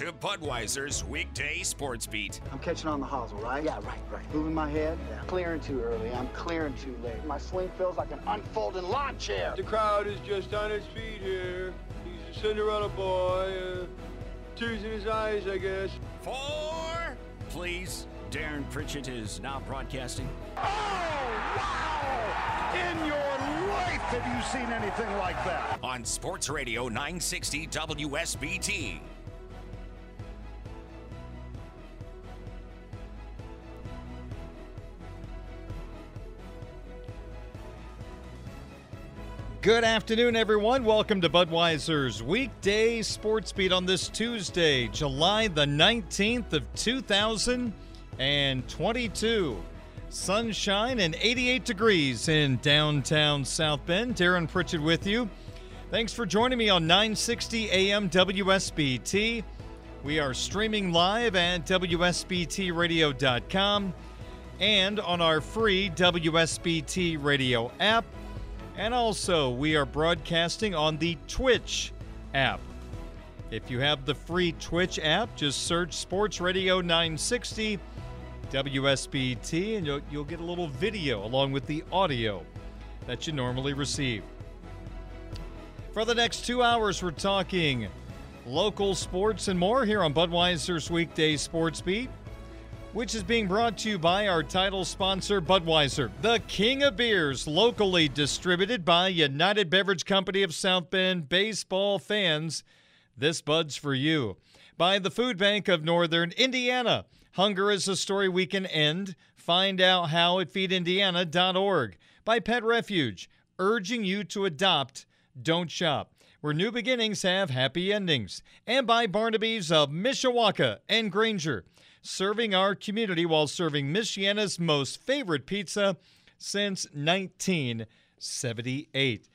to Budweiser's weekday sports beat. I'm catching on the hosel, right? Yeah, right, right. Moving my head. Yeah. Clearing too early. I'm clearing too late. My swing feels like an unfolding lawn chair. The crowd is just on its feet here. He's a Cinderella boy. Uh, tears in his eyes, I guess. Four, please. Darren Pritchett is now broadcasting. Oh, wow! In your life have you seen anything like that? On Sports Radio 960 WSBT. Good afternoon, everyone. Welcome to Budweiser's weekday sports beat on this Tuesday, July the 19th of 2022. Sunshine and 88 degrees in downtown South Bend. Darren Pritchett with you. Thanks for joining me on 960 AM WSBT. We are streaming live at WSBTradio.com and on our free WSBT radio app. And also, we are broadcasting on the Twitch app. If you have the free Twitch app, just search Sports Radio 960 WSBT and you'll, you'll get a little video along with the audio that you normally receive. For the next two hours, we're talking local sports and more here on Budweiser's Weekday Sports Beat which is being brought to you by our title sponsor, Budweiser, the king of beers, locally distributed by United Beverage Company of South Bend. Baseball fans, this Bud's for you. By the Food Bank of Northern Indiana. Hunger is a story we can end. Find out how at feedindiana.org. By Pet Refuge, urging you to adopt, don't shop where new beginnings have happy endings. And by Barnaby's of Mishawaka and Granger serving our community while serving Michiana's most favorite pizza since 1978.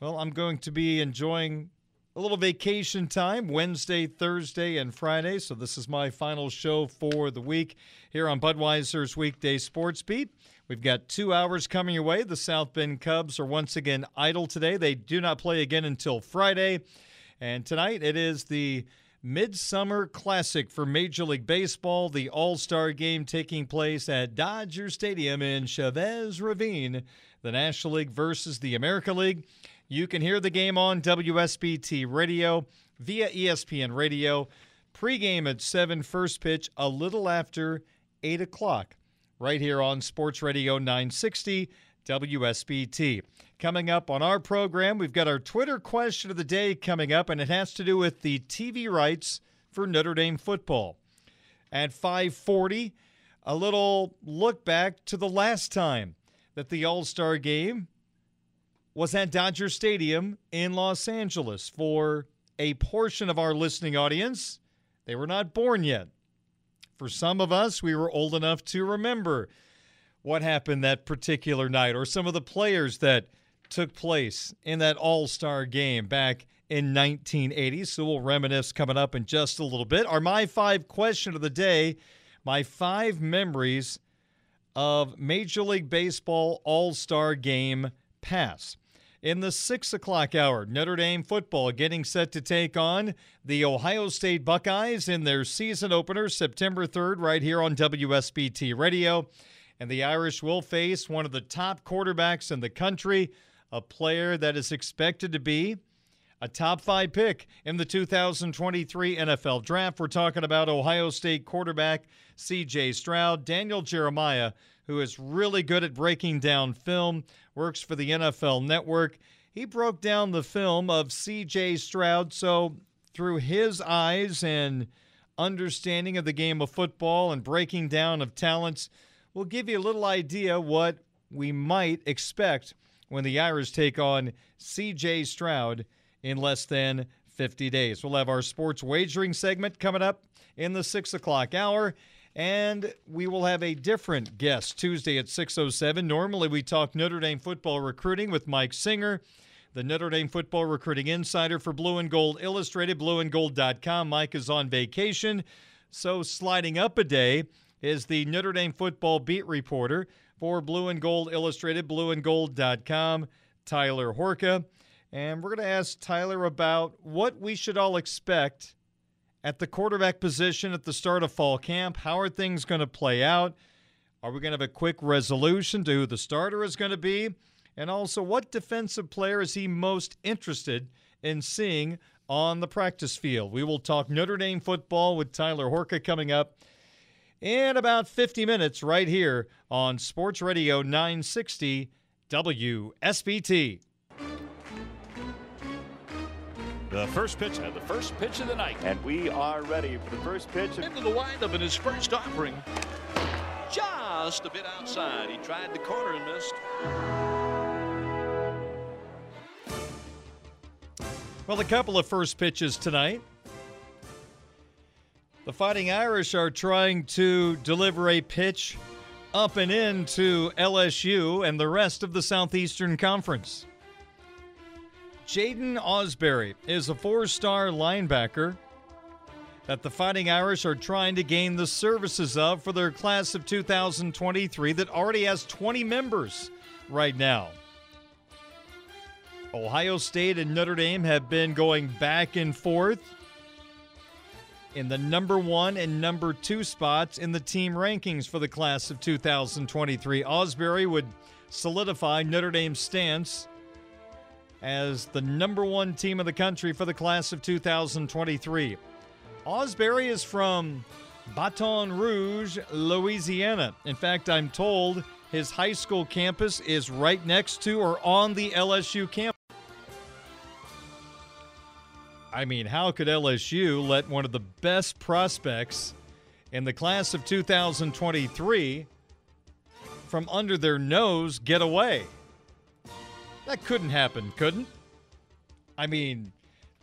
Well, I'm going to be enjoying a little vacation time Wednesday, Thursday, and Friday. So, this is my final show for the week here on Budweiser's Weekday Sports Beat. We've got two hours coming your way. The South Bend Cubs are once again idle today. They do not play again until Friday. And tonight it is the Midsummer Classic for Major League Baseball, the All Star game taking place at Dodger Stadium in Chavez Ravine, the National League versus the America League. You can hear the game on WSBT Radio via ESPN Radio. Pregame at 7, first pitch a little after 8 o'clock, right here on Sports Radio 960 WSBT. Coming up on our program, we've got our Twitter question of the day coming up, and it has to do with the TV rights for Notre Dame football. At 540, a little look back to the last time that the All-Star game was at Dodger Stadium in Los Angeles for a portion of our listening audience. They were not born yet. For some of us, we were old enough to remember what happened that particular night or some of the players that – took place in that All Star game back in 1980. So we'll reminisce coming up in just a little bit. Our My Five question of the day my five memories of Major League Baseball All Star game pass. In the six o'clock hour, Notre Dame football getting set to take on the Ohio State Buckeyes in their season opener September 3rd, right here on WSBT Radio. And the Irish will face one of the top quarterbacks in the country, a player that is expected to be a top five pick in the 2023 NFL Draft. We're talking about Ohio State quarterback CJ Stroud, Daniel Jeremiah, who is really good at breaking down film, works for the NFL Network. He broke down the film of CJ Stroud, so through his eyes and understanding of the game of football and breaking down of talents, we'll give you a little idea what we might expect when the Irish take on CJ Stroud in less than 50 days. We'll have our sports wagering segment coming up in the 6 o'clock hour. And we will have a different guest Tuesday at 6.07. Normally, we talk Notre Dame football recruiting with Mike Singer, the Notre Dame football recruiting insider for Blue and Gold Illustrated, blueandgold.com. Mike is on vacation, so sliding up a day is the Notre Dame football beat reporter for Blue and Gold Illustrated, blueandgold.com, Tyler Horka. And we're going to ask Tyler about what we should all expect at the quarterback position at the start of fall camp. How are things going to play out? Are we going to have a quick resolution to who the starter is going to be? And also, what defensive player is he most interested in seeing on the practice field? We will talk Notre Dame football with Tyler Horka coming up in about 50 minutes right here on Sports Radio 960 WSBT. The first pitch and the first pitch of the night. And we are ready for the first pitch. Into the windup in his first offering. Just a bit outside. He tried the corner and missed. Well, a couple of first pitches tonight. The Fighting Irish are trying to deliver a pitch up and into LSU and the rest of the Southeastern Conference. Jaden Ausberry is a four star linebacker that the Fighting Irish are trying to gain the services of for their class of 2023 that already has 20 members right now. Ohio State and Notre Dame have been going back and forth in the number one and number two spots in the team rankings for the class of 2023. Ausberry would solidify Notre Dame's stance as the number one team of the country for the class of 2023. Ausberry is from Baton Rouge, Louisiana. In fact, I'm told his high school campus is right next to or on the LSU campus. I mean, how could LSU let one of the best prospects in the class of 2023 from under their nose get away? That couldn't happen, couldn't? I mean,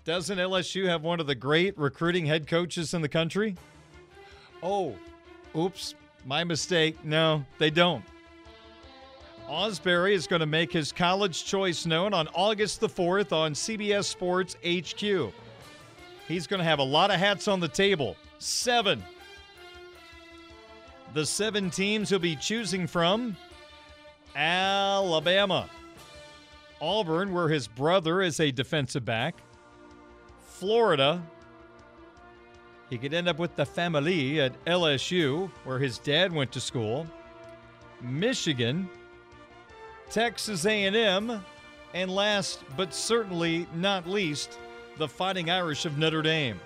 doesn't LSU have one of the great recruiting head coaches in the country? Oh, oops, my mistake. No, they don't. Ausberry is going to make his college choice known on August the 4th on CBS Sports HQ. He's going to have a lot of hats on the table. Seven. The seven teams he'll be choosing from Alabama, Auburn, where his brother is a defensive back, Florida. He could end up with the family at LSU, where his dad went to school, Michigan, Texas A&M, and last but certainly not least, the Fighting Irish of Notre Dame.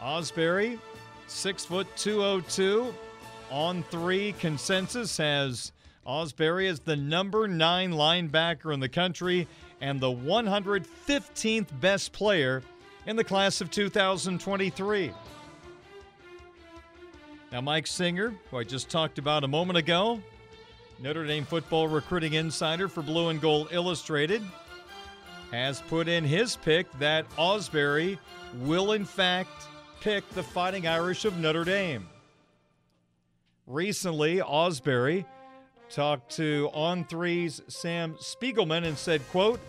Ausberry, six foot 202, on three consensus has Ausberry as the number nine linebacker in the country and the 115th best player in the class of 2023. Now, Mike Singer, who I just talked about a moment ago, Notre Dame football recruiting insider for Blue and Gold Illustrated, has put in his pick that Ausberry will, in fact, pick the Fighting Irish of Notre Dame. Recently, Ausberry talked to On Three's Sam Spiegelman and said, quote,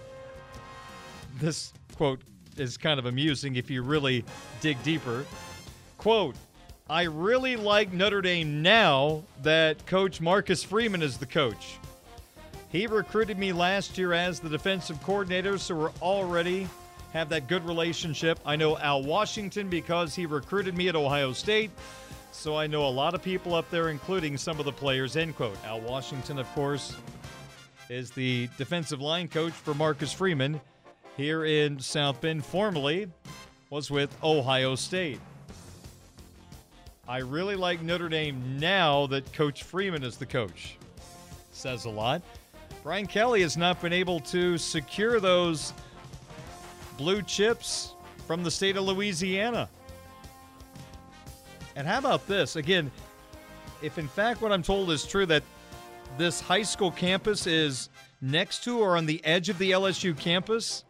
this quote is kind of amusing if you really dig deeper. Quote, I really like Notre Dame now that Coach Marcus Freeman is the coach. He recruited me last year as the defensive coordinator, so we're already have that good relationship. I know Al Washington because he recruited me at Ohio State, so I know a lot of people up there, including some of the players. End quote. Al Washington, of course, is the defensive line coach for Marcus Freeman here in South Bend. Formerly was with Ohio State. I really like Notre Dame now that Coach Freeman is the coach. Says a lot. Brian Kelly has not been able to secure those blue chips from the state of Louisiana. And how about this? Again, if in fact what I'm told is true that this high school campus is next to or on the edge of the LSU campus,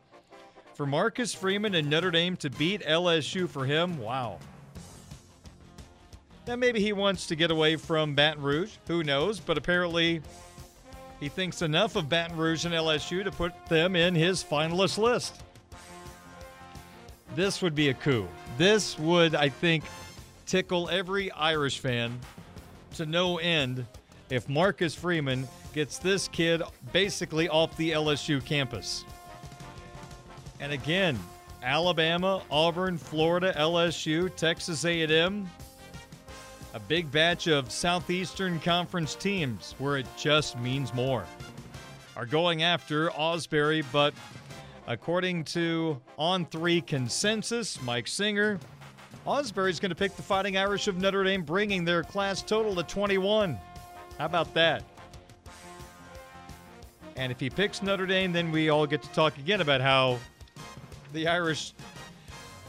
For Marcus Freeman and Notre Dame to beat LSU for him, wow. Now, maybe he wants to get away from Baton Rouge. Who knows? But apparently, he thinks enough of Baton Rouge and LSU to put them in his finalist list. This would be a coup. This would, I think, tickle every Irish fan to no end if Marcus Freeman gets this kid basically off the LSU campus. And again, Alabama, Auburn, Florida, LSU, Texas A&M, a big batch of Southeastern Conference teams where it just means more are going after Ausberry, but according to On 3 consensus, Mike Singer, Ausberry's going to pick the Fighting Irish of Notre Dame, bringing their class total to 21. How about that? And if he picks Notre Dame, then we all get to talk again about how the Irish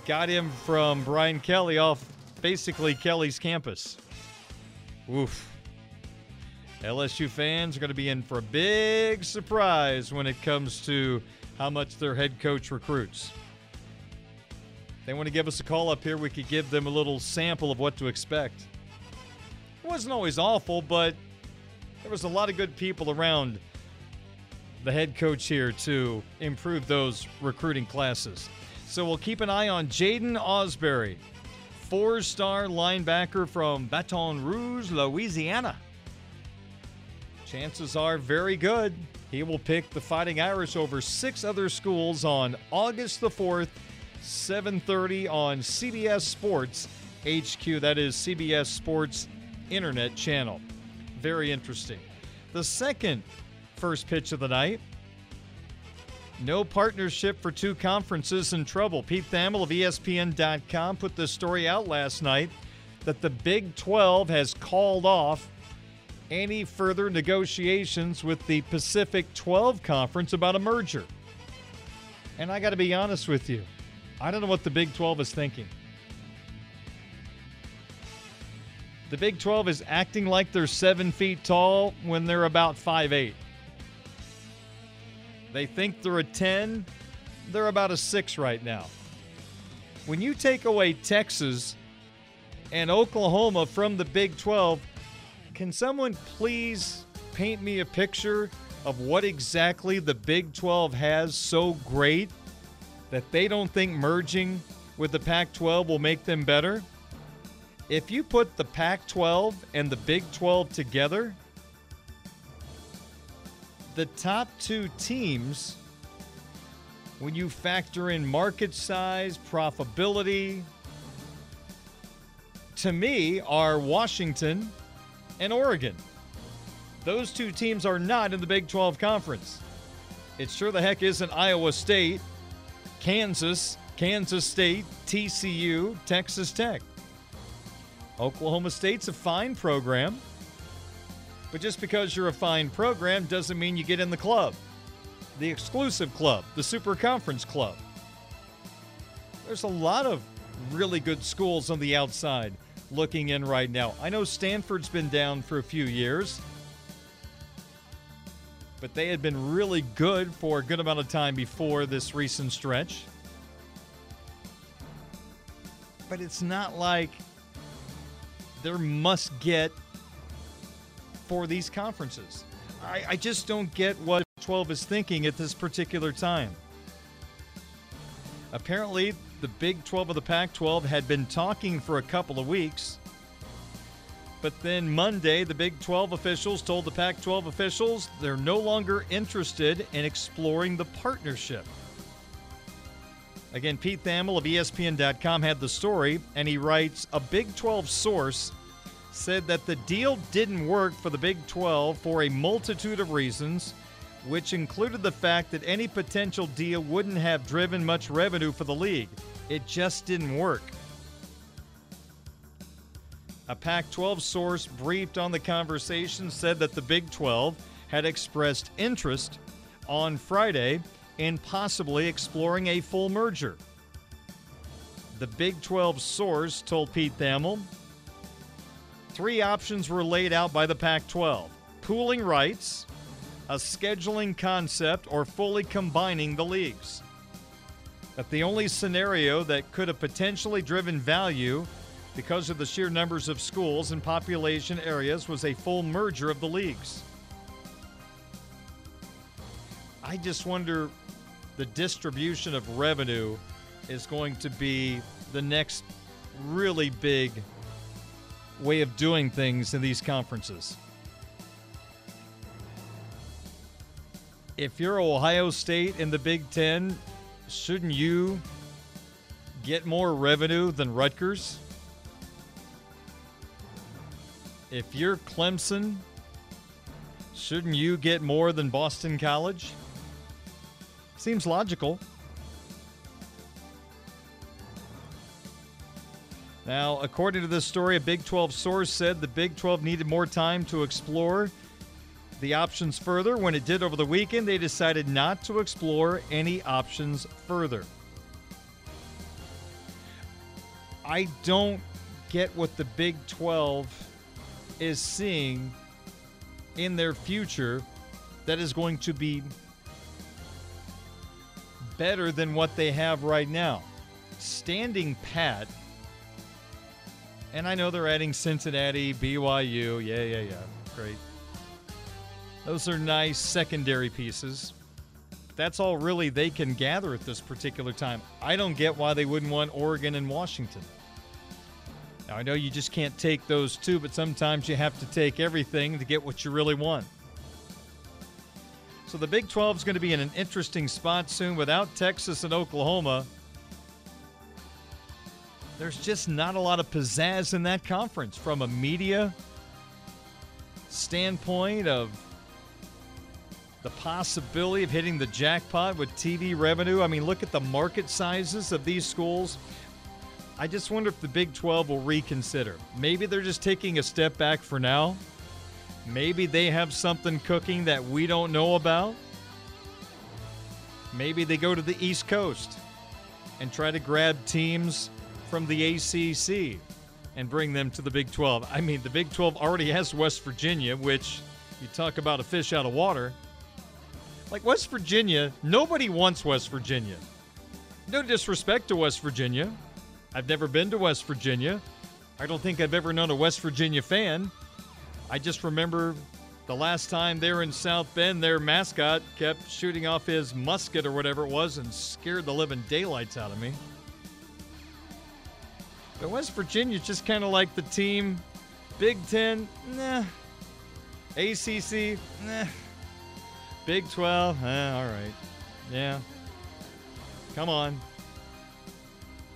got him from Brian Kelly off basically Kelly's campus. Oof. LSU fans are going to be in for a big surprise when it comes to how much their head coach recruits. They want to give us a call up here. We could give them a little sample of what to expect. It wasn't always awful, but there was a lot of good people around the head coach here to improve those recruiting classes. So we'll keep an eye on Jaden Ausberry, four star linebacker from Baton Rouge, Louisiana. Chances are very good. He will pick the Fighting Irish over six other schools on August the 4th, 7:30 on CBS Sports HQ. That is CBS Sports Internet channel. Very interesting. The second first pitch of the night. No partnership for two conferences in trouble. Pete Thamel of ESPN.com put this story out last night that the Big 12 has called off any further negotiations with the Pacific 12 Conference about a merger. And I got to be honest with you, I don't know what the Big 12 is thinking. The Big 12 is acting like they're seven feet tall when they're about five eight. They think they're a 10, they're about a 6 right now. When you take away Texas and Oklahoma from the Big 12, can someone please paint me a picture of what exactly the Big 12 has so great that they don't think merging with the Pac 12 will make them better? If you put the Pac 12 and the Big 12 together, the top two teams, when you factor in market size, profitability, to me are Washington and Oregon. Those two teams are not in the Big 12 Conference. It sure the heck isn't Iowa State, Kansas, Kansas State, TCU, Texas Tech. Oklahoma State's a fine program, but just because you're a fine program doesn't mean you get in the club, the exclusive club, the Super Conference Club. There's a lot of really good schools on the outside looking in right now. I know Stanford's been down for a few years, but they had been really good for a good amount of time before this recent stretch. But it's not like they're must get for these conferences. I, I just don't get what 12 is thinking at this particular time. Apparently, the Big 12 of the Pac 12 had been talking for a couple of weeks. But then Monday, the Big 12 officials told the Pac 12 officials they're no longer interested in exploring the partnership. Again, Pete Thamel of ESPN.com had the story, and he writes A Big 12 source said that the deal didn't work for the Big 12 for a multitude of reasons, which included the fact that any potential deal wouldn't have driven much revenue for the league. It just didn't work. A Pac 12 source briefed on the conversation said that the Big 12 had expressed interest on Friday in possibly exploring a full merger. The Big 12 source told Pete Thamel three options were laid out by the Pac 12 pooling rights, a scheduling concept, or fully combining the leagues. that the only scenario that could have potentially driven value because of the sheer numbers of schools and population areas was a full merger of the leagues. I just wonder the distribution of revenue is going to be the next really big way of doing things in these conferences. If you're Ohio State in the Big Ten, shouldn't you get more revenue than Rutgers? If you're Clemson, shouldn't you get more than Boston College? Seems logical. Now, according to this story, a Big 12 source said the Big 12 needed more time to explore the options further. When it did over the weekend, they decided not to explore any options further. I don't get what the Big 12 is seeing in their future that is going to be better than what they have right now. Standing pat, and I know they're adding Cincinnati, BYU. Yeah, yeah, yeah. Great. Those are nice secondary pieces. That's all really they can gather at this particular time. I don't get why they wouldn't want Oregon and Washington. Now, I know you just can't take those two, but sometimes you have to take everything to get what you really want. So the Big 12 is going to be in an interesting spot soon without Texas and Oklahoma. There's just not a lot of pizzazz in that conference from a media standpoint of the possibility of hitting the jackpot with TV revenue. I mean, look at the market sizes of these schools. I just wonder if the Big 12 will reconsider. Maybe they're just taking a step back for now. Maybe they have something cooking that we don't know about. Maybe they go to the East Coast and try to grab teams from the ACC and bring them to the Big 12. I mean, the Big 12 already has West Virginia, which you talk about a fish out of water. Like West Virginia, nobody wants West Virginia. No disrespect to West Virginia. I've never been to West Virginia. I don't think I've ever known a West Virginia fan. I just remember the last time they were in South Bend, their mascot kept shooting off his musket or whatever it was and scared the living daylights out of me. But West Virginia's just kind of like the team. Big Ten, nah. ACC, nah. Big 12, eh, all right. Yeah. Come on.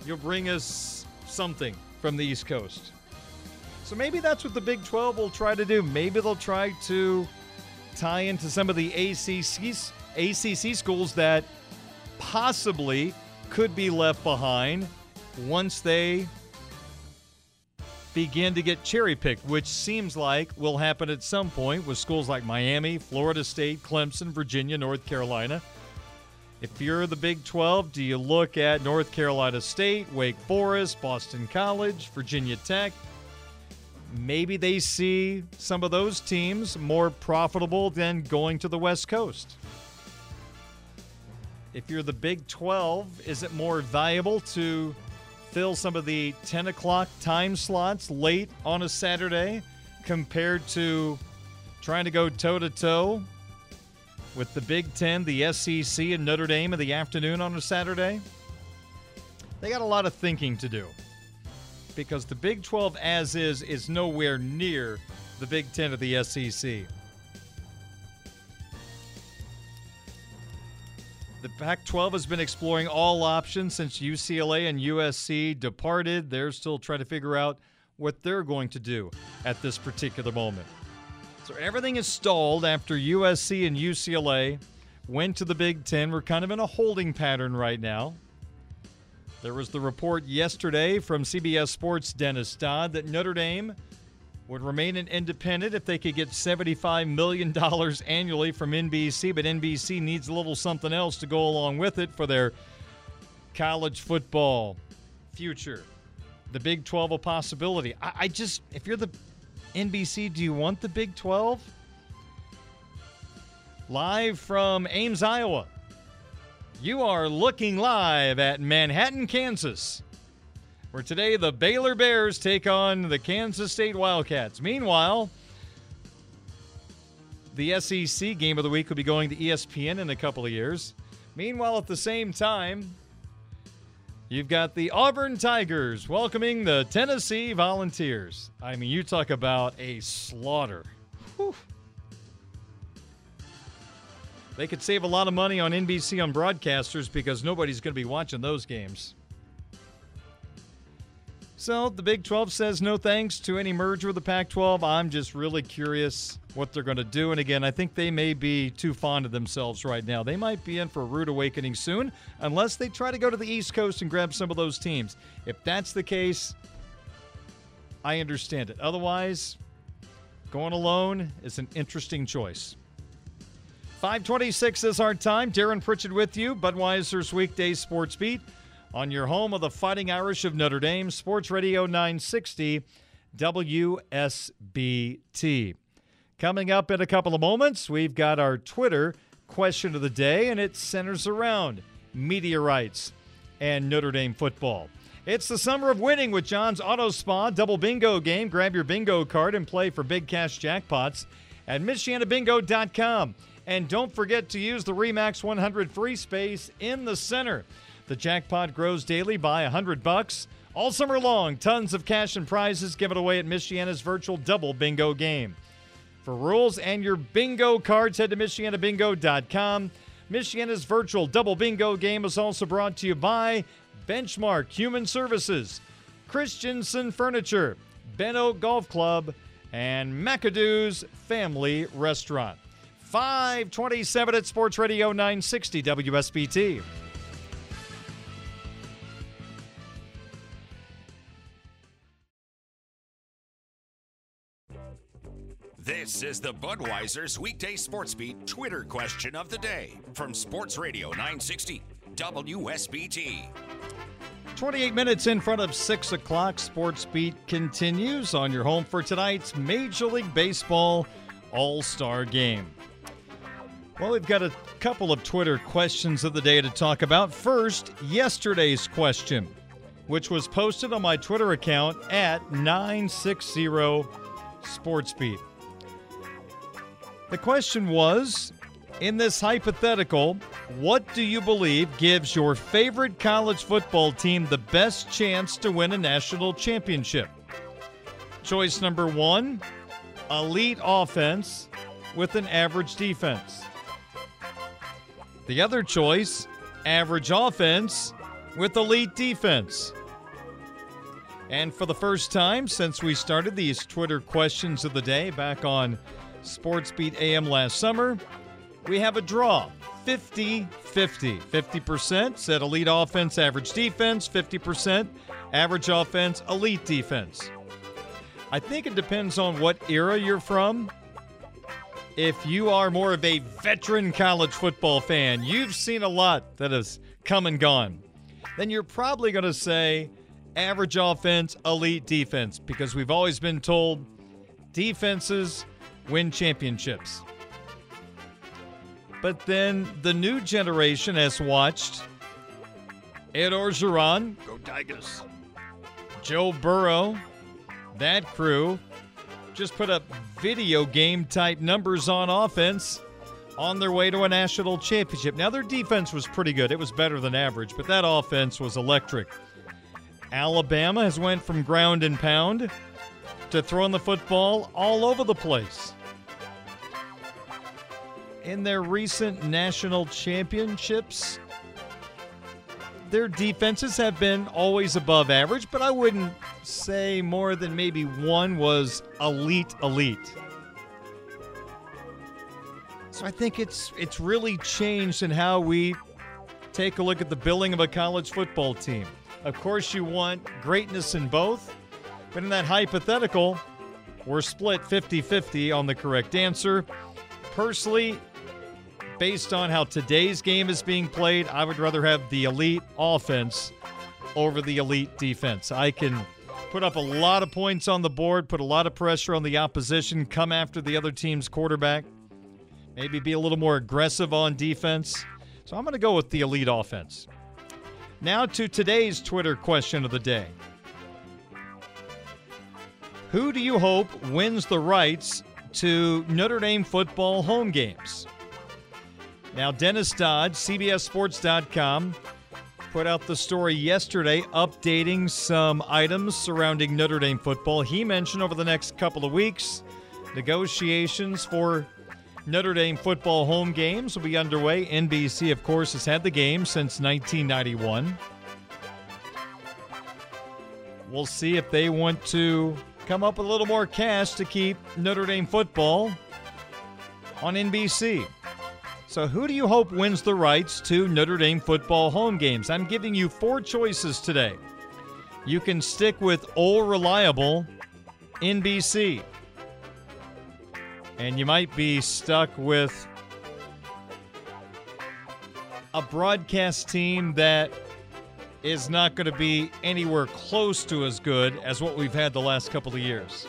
You'll bring us something from the East Coast. So maybe that's what the Big 12 will try to do. Maybe they'll try to tie into some of the ACC, ACC schools that possibly could be left behind once they begin to get cherry picked, which seems like will happen at some point with schools like Miami, Florida State, Clemson, Virginia, North Carolina. If you're the Big 12, do you look at North Carolina State, Wake Forest, Boston College, Virginia Tech? Maybe they see some of those teams more profitable than going to the West Coast. If you're the Big 12, is it more valuable to fill some of the 10 o'clock time slots late on a Saturday compared to trying to go toe to toe with the Big Ten, the SEC, and Notre Dame in the afternoon on a Saturday? They got a lot of thinking to do because the Big 12 as is is nowhere near the Big Ten of the SEC. The Pac 12 has been exploring all options since UCLA and USC departed. They're still trying to figure out what they're going to do at this particular moment. So everything is stalled after USC and UCLA went to the Big Ten. We're kind of in a holding pattern right now. There was the report yesterday from CBS Sports' Dennis Dodd that Notre Dame would remain an independent if they could get $75 million annually from NBC, but NBC needs a little something else to go along with it for their college football future. The Big 12 a possibility. I, I just, if you're the NBC, do you want the Big 12? Live from Ames, Iowa. You are looking live at Manhattan, Kansas, where today the Baylor Bears take on the Kansas State Wildcats. Meanwhile, the SEC game of the week will be going to ESPN in a couple of years. Meanwhile, at the same time, you've got the Auburn Tigers welcoming the Tennessee Volunteers. I mean, you talk about a slaughter. Whew. They could save a lot of money on NBC on broadcasters because nobody's going to be watching those games. So the Big 12 says no thanks to any merger with the Pac 12. I'm just really curious what they're going to do. And again, I think they may be too fond of themselves right now. They might be in for a rude awakening soon, unless they try to go to the East Coast and grab some of those teams. If that's the case, I understand it. Otherwise, going alone is an interesting choice. 526 is our time. Darren Pritchett with you, Budweiser's weekday sports beat on your home of the Fighting Irish of Notre Dame, Sports Radio 960 WSBT. Coming up in a couple of moments, we've got our Twitter question of the day, and it centers around meteorites and Notre Dame football. It's the summer of winning with John's Auto Spa double bingo game. Grab your bingo card and play for big cash jackpots at MichianaBingo.com. And don't forget to use the Remax 100 free space in the center. The jackpot grows daily by 100 bucks. All summer long, tons of cash and prizes given away at Michiana's virtual double bingo game. For rules and your bingo cards, head to MichianaBingo.com. Michiana's virtual double bingo game is also brought to you by Benchmark Human Services, Christensen Furniture, Bent Oak Golf Club, and McAdoo's Family Restaurant. 527 at Sports Radio 960 WSBT. This is the Budweiser's weekday sports beat Twitter question of the day from Sports Radio 960 WSBT. 28 minutes in front of 6 o'clock. Sports Beat continues on your home for tonight's Major League Baseball All Star Game. Well, we've got a couple of Twitter questions of the day to talk about. First, yesterday's question, which was posted on my Twitter account at 960 SportsBeat. The question was In this hypothetical, what do you believe gives your favorite college football team the best chance to win a national championship? Choice number one elite offense with an average defense. The other choice average offense with elite defense. And for the first time since we started these Twitter questions of the day back on Sports Beat AM last summer, we have a draw 50 50. 50% said elite offense, average defense, 50% average offense, elite defense. I think it depends on what era you're from. If you are more of a veteran college football fan, you've seen a lot that has come and gone, then you're probably going to say average offense, elite defense, because we've always been told defenses win championships. But then the new generation has watched Ed Orgeron, go Tigers, Joe Burrow, that crew just put up video game type numbers on offense on their way to a national championship. Now their defense was pretty good. It was better than average, but that offense was electric. Alabama has went from ground and pound to throwing the football all over the place. In their recent national championships, their defenses have been always above average, but I wouldn't say more than maybe one was elite elite. So I think it's it's really changed in how we take a look at the billing of a college football team. Of course, you want greatness in both, but in that hypothetical, we're split 50 50 on the correct answer. Personally, based on how today's game is being played, I would rather have the elite offense over the elite defense. I can put up a lot of points on the board, put a lot of pressure on the opposition, come after the other team's quarterback, maybe be a little more aggressive on defense. So I'm going to go with the elite offense. Now to today's Twitter question of the day. Who do you hope wins the rights to Notre Dame football home games? Now, Dennis Dodd, CBSSports.com, put out the story yesterday updating some items surrounding Notre Dame football. He mentioned over the next couple of weeks, negotiations for Notre Dame football home games will be underway. NBC, of course, has had the game since 1991. We'll see if they want to come up with a little more cash to keep Notre Dame football on NBC. So, who do you hope wins the rights to Notre Dame football home games? I'm giving you four choices today. You can stick with old reliable NBC. And you might be stuck with a broadcast team that is not going to be anywhere close to as good as what we've had the last couple of years.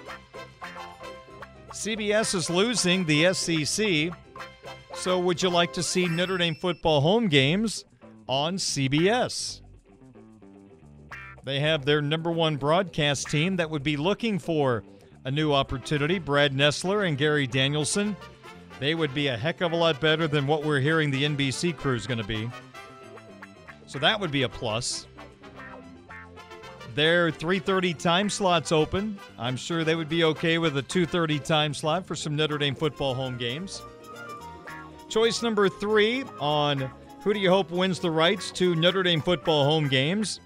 CBS is losing the SEC. So, would you like to see Notre Dame football home games on CBS? They have their number one broadcast team that would be looking for a new opportunity. Brad Nessler and Gary Danielson. They would be a heck of a lot better than what we're hearing the NBC crew is going to be. So that would be a plus. Their 3:30 time slots open. I'm sure they would be okay with a 2:30 time slot for some Notre Dame football home games. Choice number 3 on who do you hope wins the rights to Notre Dame football home games?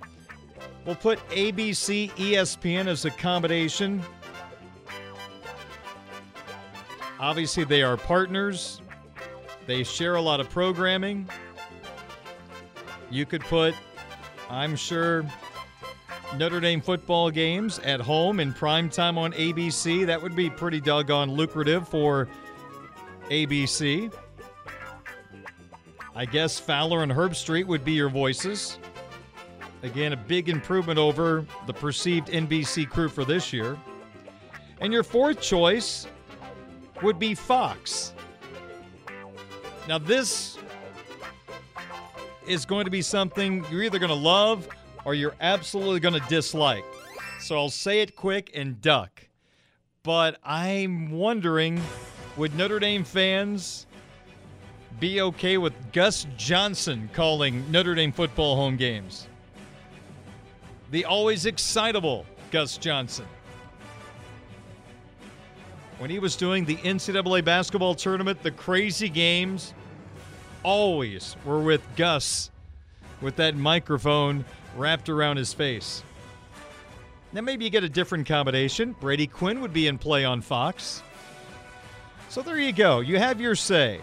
We'll put ABC ESPN as a combination. Obviously, they are partners. They share a lot of programming. You could put, I'm sure, Notre Dame football games at home in prime time on ABC. That would be pretty doggone lucrative for ABC. I guess Fowler and Herbstreit would be your voices. Again, a big improvement over the perceived NBC crew for this year. And your fourth choice would be Fox. Now, this is going to be something you're either going to love or you're absolutely going to dislike. So I'll say it quick and duck. But I'm wondering would Notre Dame fans be okay with Gus Johnson calling Notre Dame football home games? The always excitable Gus Johnson. When he was doing the NCAA basketball tournament, the crazy games always were with Gus with that microphone wrapped around his face. Now, maybe you get a different combination. Brady Quinn would be in play on Fox. So there you go. You have your say.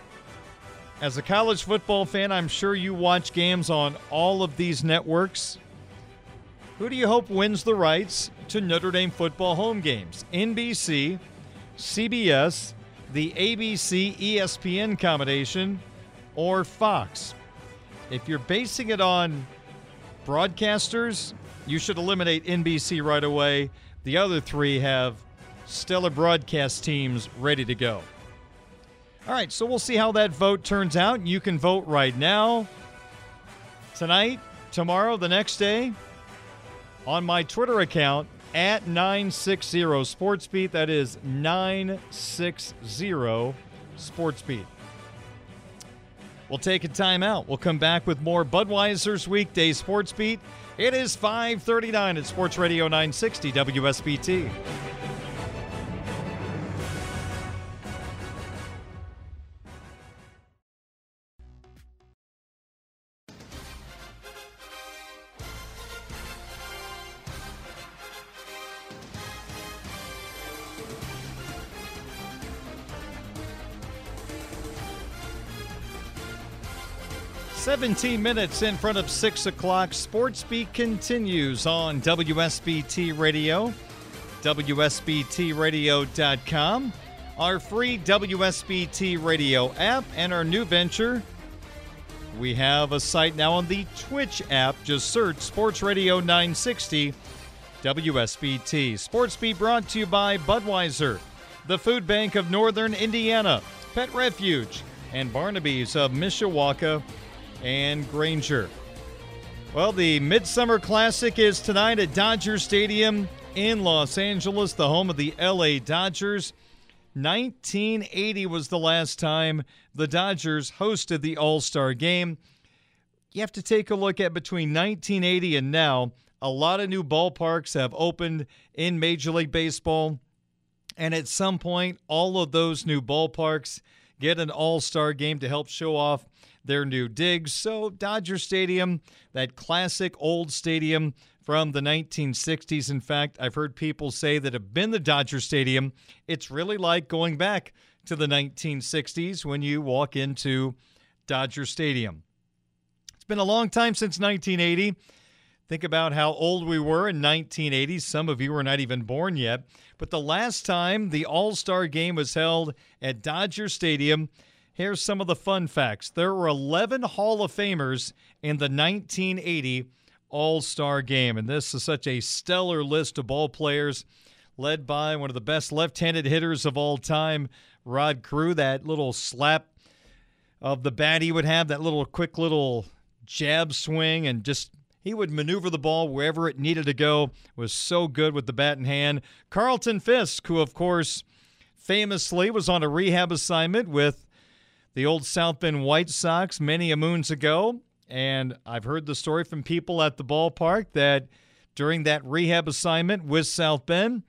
As a college football fan, I'm sure you watch games on all of these networks. Who do you hope wins the rights to Notre Dame football home games? NBC, CBS, the ABC ESPN combination, or Fox? If you're basing it on broadcasters, you should eliminate NBC right away. The other three have stellar broadcast teams ready to go. All right, so we'll see how that vote turns out. You can vote right now, tonight, tomorrow, the next day, on my Twitter account at 960 SportsBeat. That is 960 SportsBeat. We'll take a timeout. We'll come back with more Budweiser's Weekday Sports Beat. It is 539 at Sports Radio 960 WSBT. 17 minutes in front of 6 o'clock. Sports Beat continues on WSBT Radio, WSBTRadio.com, our free WSBT Radio app, and our new venture. We have a site now on the Twitch app. Just search Sports Radio 960 WSBT. Sports Beat brought to you by Budweiser, the Food Bank of Northern Indiana, Pet Refuge, and Barnaby's of Mishawaka and Granger. Well, the Midsummer Classic is tonight at Dodger Stadium in Los Angeles, the home of the LA Dodgers. 1980 was the last time the Dodgers hosted the All Star game. You have to take a look at between 1980 and now. A lot of new ballparks have opened in Major League Baseball. And at some point, all of those new ballparks get an all star game to help show off their new digs. So, Dodger Stadium, that classic old stadium from the 1960s. In fact, I've heard people say that have been the Dodger Stadium, it's really like going back to the 1960s when you walk into Dodger Stadium. It's been a long time since 1980. Think about how old we were in 1980. Some of you were not even born yet. But the last time the All Star game was held at Dodger Stadium, here's some of the fun facts. There were 11 Hall of Famers in the 1980 All Star game. And this is such a stellar list of ball players led by one of the best left handed hitters of all time, Rod Carew. That little slap of the bat he would have, that little quick little jab swing, and just he would maneuver the ball wherever it needed to go. Was so good with the bat in hand. Carlton Fisk, who of course famously was on a rehab assignment with the old South Bend White Sox many a moons ago, and I've heard the story from people at the ballpark that during that rehab assignment with South Bend,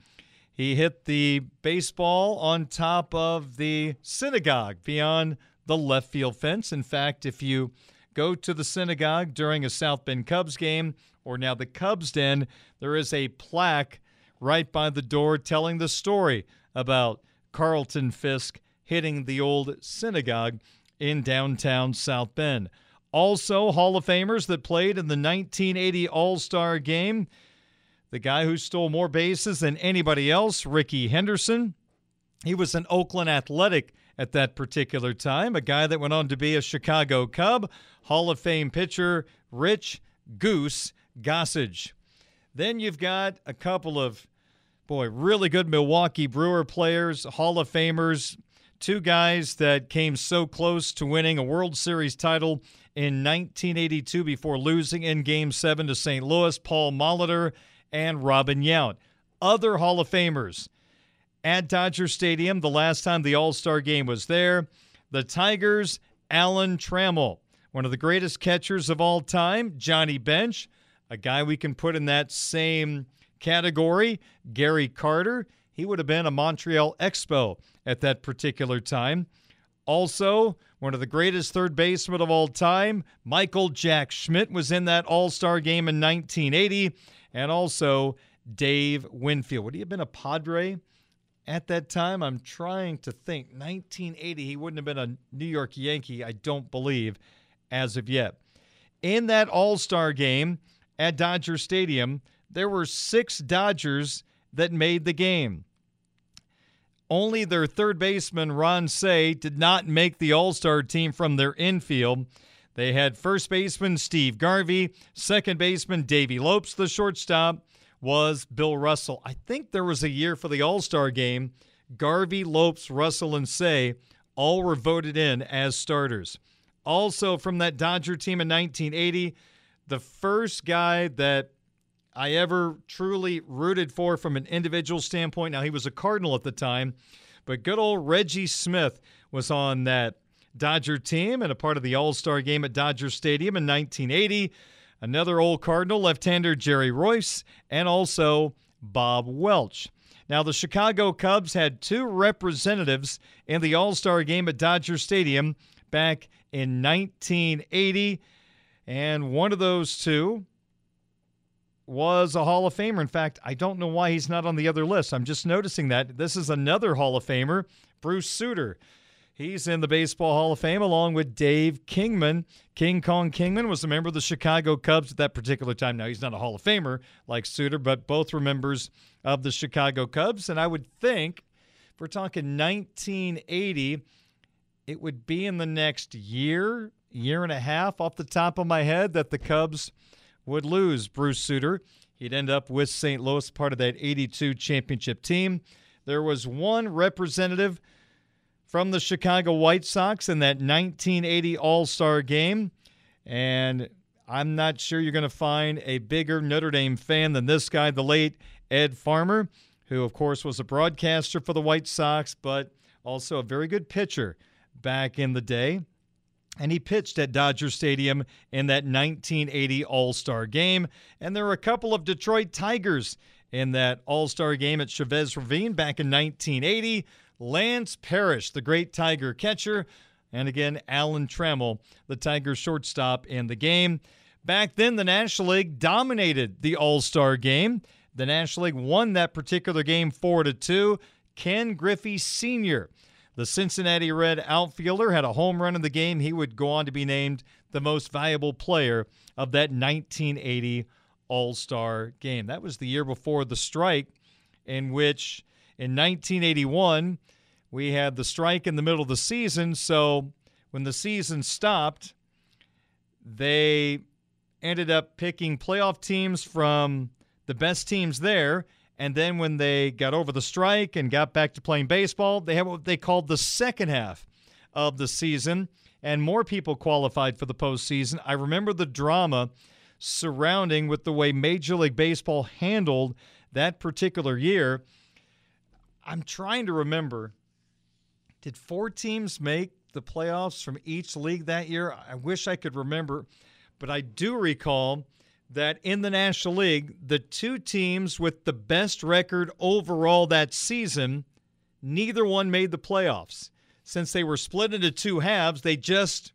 he hit the baseball on top of the synagogue beyond the left field fence. In fact, if you go to the synagogue during a South Bend Cubs game or now the Cubs Den, there is a plaque right by the door telling the story about Carlton Fisk hitting the old synagogue in downtown South Bend. Also, Hall of Famers that played in the 1980 All Star game. The guy who stole more bases than anybody else, Rickey Henderson. He was an Oakland Athletic at that particular time, a guy that went on to be a Chicago Cub, Hall of Fame pitcher Rich Goose Gossage. Then you've got a couple of, boy, really good Milwaukee Brewer players, Hall of Famers, two guys that came so close to winning a World Series title in 1982 before losing in Game 7 to St. Louis, Paul Molitor and Robin Yount. Other Hall of Famers at Dodger Stadium the last time the All Star game was there. The Tigers, Alan Trammell, one of the greatest catchers of all time, Johnny Bench, a guy we can put in that same category, Gary Carter. He would have been a Montreal Expo at that particular time. Also, one of the greatest third basemen of all time, Michael Jack Schmidt, was in that All Star game in 1980. And also, Dave Winfield. Would he have been a Padre? at that time. I'm trying to think. 1980, he wouldn't have been a New York Yankee, I don't believe, as of yet. In that All Star game at Dodger Stadium, there were six Dodgers that made the game. Only their third baseman, Ron Cey, did not make the All Star team from their infield. They had first baseman Steve Garvey, second baseman Davey Lopes, the shortstop, was Bill Russell. I think there was a year for the All Star game, Garvey, Lopes, Russell, and Cey all were voted in as starters. Also, from that Dodger team in 1980, the first guy that I ever truly rooted for from an individual standpoint. Now, he was a Cardinal at the time, but good old Reggie Smith was on that Dodger team and a part of the All Star game at Dodger Stadium in 1980 another old Cardinal left-hander Jerry Reuss, and also Bob Welch. Now, the Chicago Cubs had two representatives in the All Star game at Dodger Stadium back in 1980, and one of those two was a Hall of Famer. In fact, I don't know why he's not on the other list. I'm just noticing that. This is another Hall of Famer, Bruce Sutter. He's in the Baseball Hall of Fame along with Dave Kingman. King Kong Kingman was a member of the Chicago Cubs at that particular time. Now, he's not a Hall of Famer like Sutter, but both were members of the Chicago Cubs. And I would think, if we're talking 1980, it would be in the next year, year and a half off the top of my head that the Cubs would lose Bruce Sutter. He'd end up with St. Louis, part of that 82 championship team. There was one representative from the Chicago White Sox in that 1980 All Star game. And I'm not sure you're going to find a bigger Notre Dame fan than this guy, the late Ed Farmer, who, of course, was a broadcaster for the White Sox, but also a very good pitcher back in the day. And he pitched at Dodger Stadium in that 1980 All Star game. And there were a couple of Detroit Tigers in that All Star game at Chavez Ravine back in 1980. Lance Parrish, the great Tiger catcher, and again, Alan Trammell, the Tigers shortstop in the game. Back then, the National League dominated the All Star game. The National League won that particular game 4 to 2. Ken Griffey Sr., the Cincinnati Red outfielder, had a home run in the game. He would go on to be named the most valuable player of that 1980 All Star game. That was the year before the strike, in which in 1981 we had the strike in the middle of the season. So when the season stopped, they ended up picking playoff teams from the best teams there. And then when they got over the strike and got back to playing baseball, they had what they called the second half of the season, and more people qualified for the postseason. I remember the drama surrounding with the way Major League Baseball handled that particular year. I'm trying to remember did four teams make the playoffs from each league that year? I wish I could remember, but I do recall that in the National League, the two teams with the best record overall that season, neither one made the playoffs. Since they were split into two halves, they just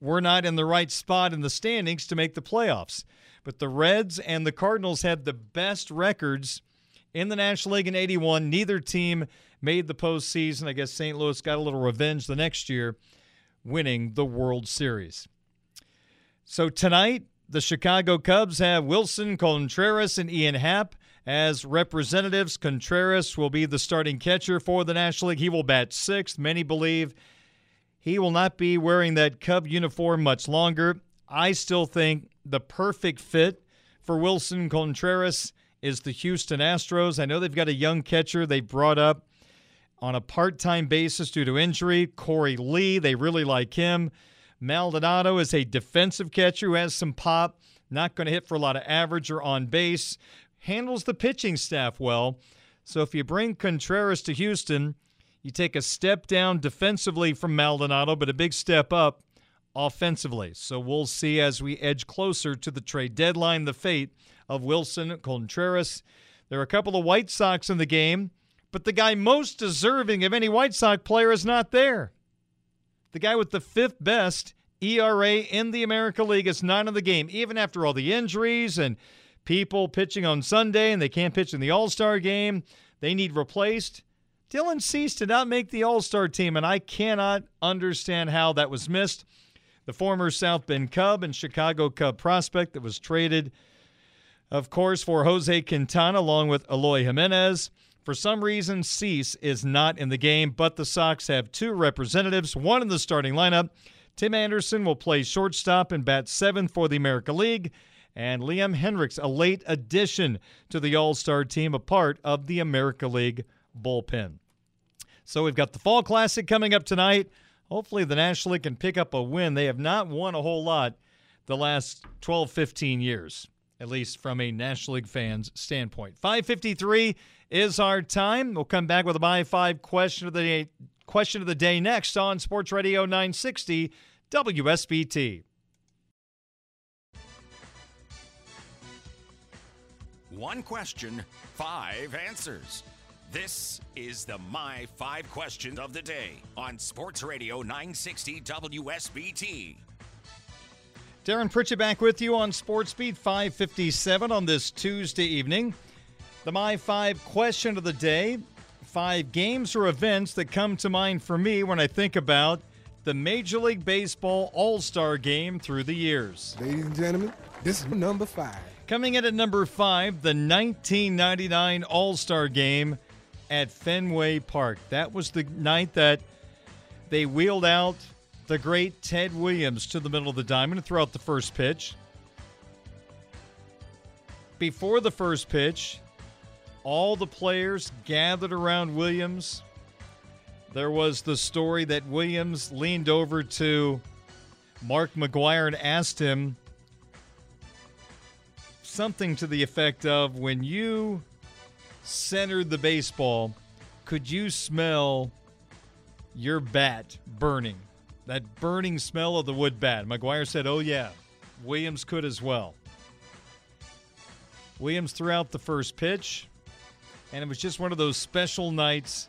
were not in the right spot in the standings to make the playoffs. But the Reds and the Cardinals had the best records in the National League in 81. Neither team made the postseason. I guess St. Louis got a little revenge the next year, winning the World Series. So tonight, the Chicago Cubs have Willson Contreras and Ian Happ as representatives. Contreras will be the starting catcher for the National League. He will bat sixth. Many believe he will not be wearing that Cub uniform much longer. I still think the perfect fit for Willson Contreras is the Houston Astros. I know they've got a young catcher they brought up on a part time basis due to injury, Korey Lee. They really like him. Maldonado is a defensive catcher who has some pop, not going to hit for a lot of average or on base, handles the pitching staff well. So if you bring Contreras to Houston, you take a step down defensively from Maldonado, but a big step up offensively. So we'll see as we edge closer to the trade deadline the fate of Willson Contreras. There are a couple of White Sox in the game, but the guy most deserving of any White Sox player is not there. The guy with the fifth best ERA in the American League is not in the game, even after all the injuries and people pitching on Sunday and they can't pitch in the All Star game. They need replaced. Dylan Cease did not make the All Star team, and I cannot understand how that was missed. The former South Bend Cub and Chicago Cub prospect that was traded, of course, for Jose Quintana along with Eloy Jimenez. For some reason, Cease is not in the game, but the Sox have two representatives, one in the starting lineup. Tim Anderson will play shortstop and bat seventh for the America League. And Liam Hendriks, a late addition to the All Star team, a part of the America League bullpen. So we've got the Fall Classic coming up tonight. Hopefully, the National League can pick up a win. They have not won a whole lot the last 12, 15 years, at least from a National League fan's standpoint. 553 is our time. We'll come back with a My Five question of the day. Question of the day next on Sports Radio 960 WSBT. One question, five answers. This is the My Five Questions of the Day on Sports Radio 960 WSBT. Darren Pritchett back with you on Sports Beat 557 on this Tuesday evening. The My Five question of the day five games or events that come to mind for me when I think about the Major League Baseball All Star game through the years. Ladies and gentlemen, this is number five. Coming in at number five, the 1999 All Star game at Fenway Park. That was the night that they wheeled out the great Ted Williams to the middle of the diamond throughout the first pitch. Before the first pitch, all the players gathered around Williams. There was the story that Williams leaned over to Mark McGwire and asked him something to the effect of when you centered the baseball, could you smell your bat burning? That burning smell of the wood bat. McGwire said, Oh, yeah. Williams could as well. Williams threw out the first pitch, and it was just one of those special nights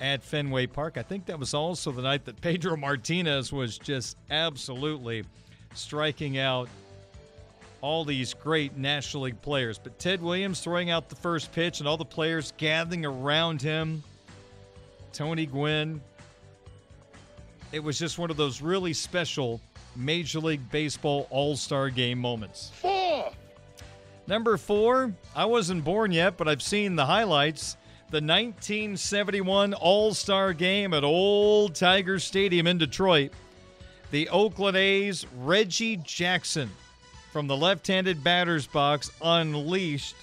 at Fenway Park. I think that was also the night that Pedro Martinez was just absolutely striking out all these great National League players. But Ted Williams throwing out the first pitch and all the players gathering around him. Tony Gwynn. It was just one of those really special Major League Baseball All Star game moments. Four. Number four, I wasn't born yet, but I've seen the highlights. The 1971 All Star game at Old Tiger Stadium in Detroit. The Oakland A's Reggie Jackson from the left handed batter's box unleashed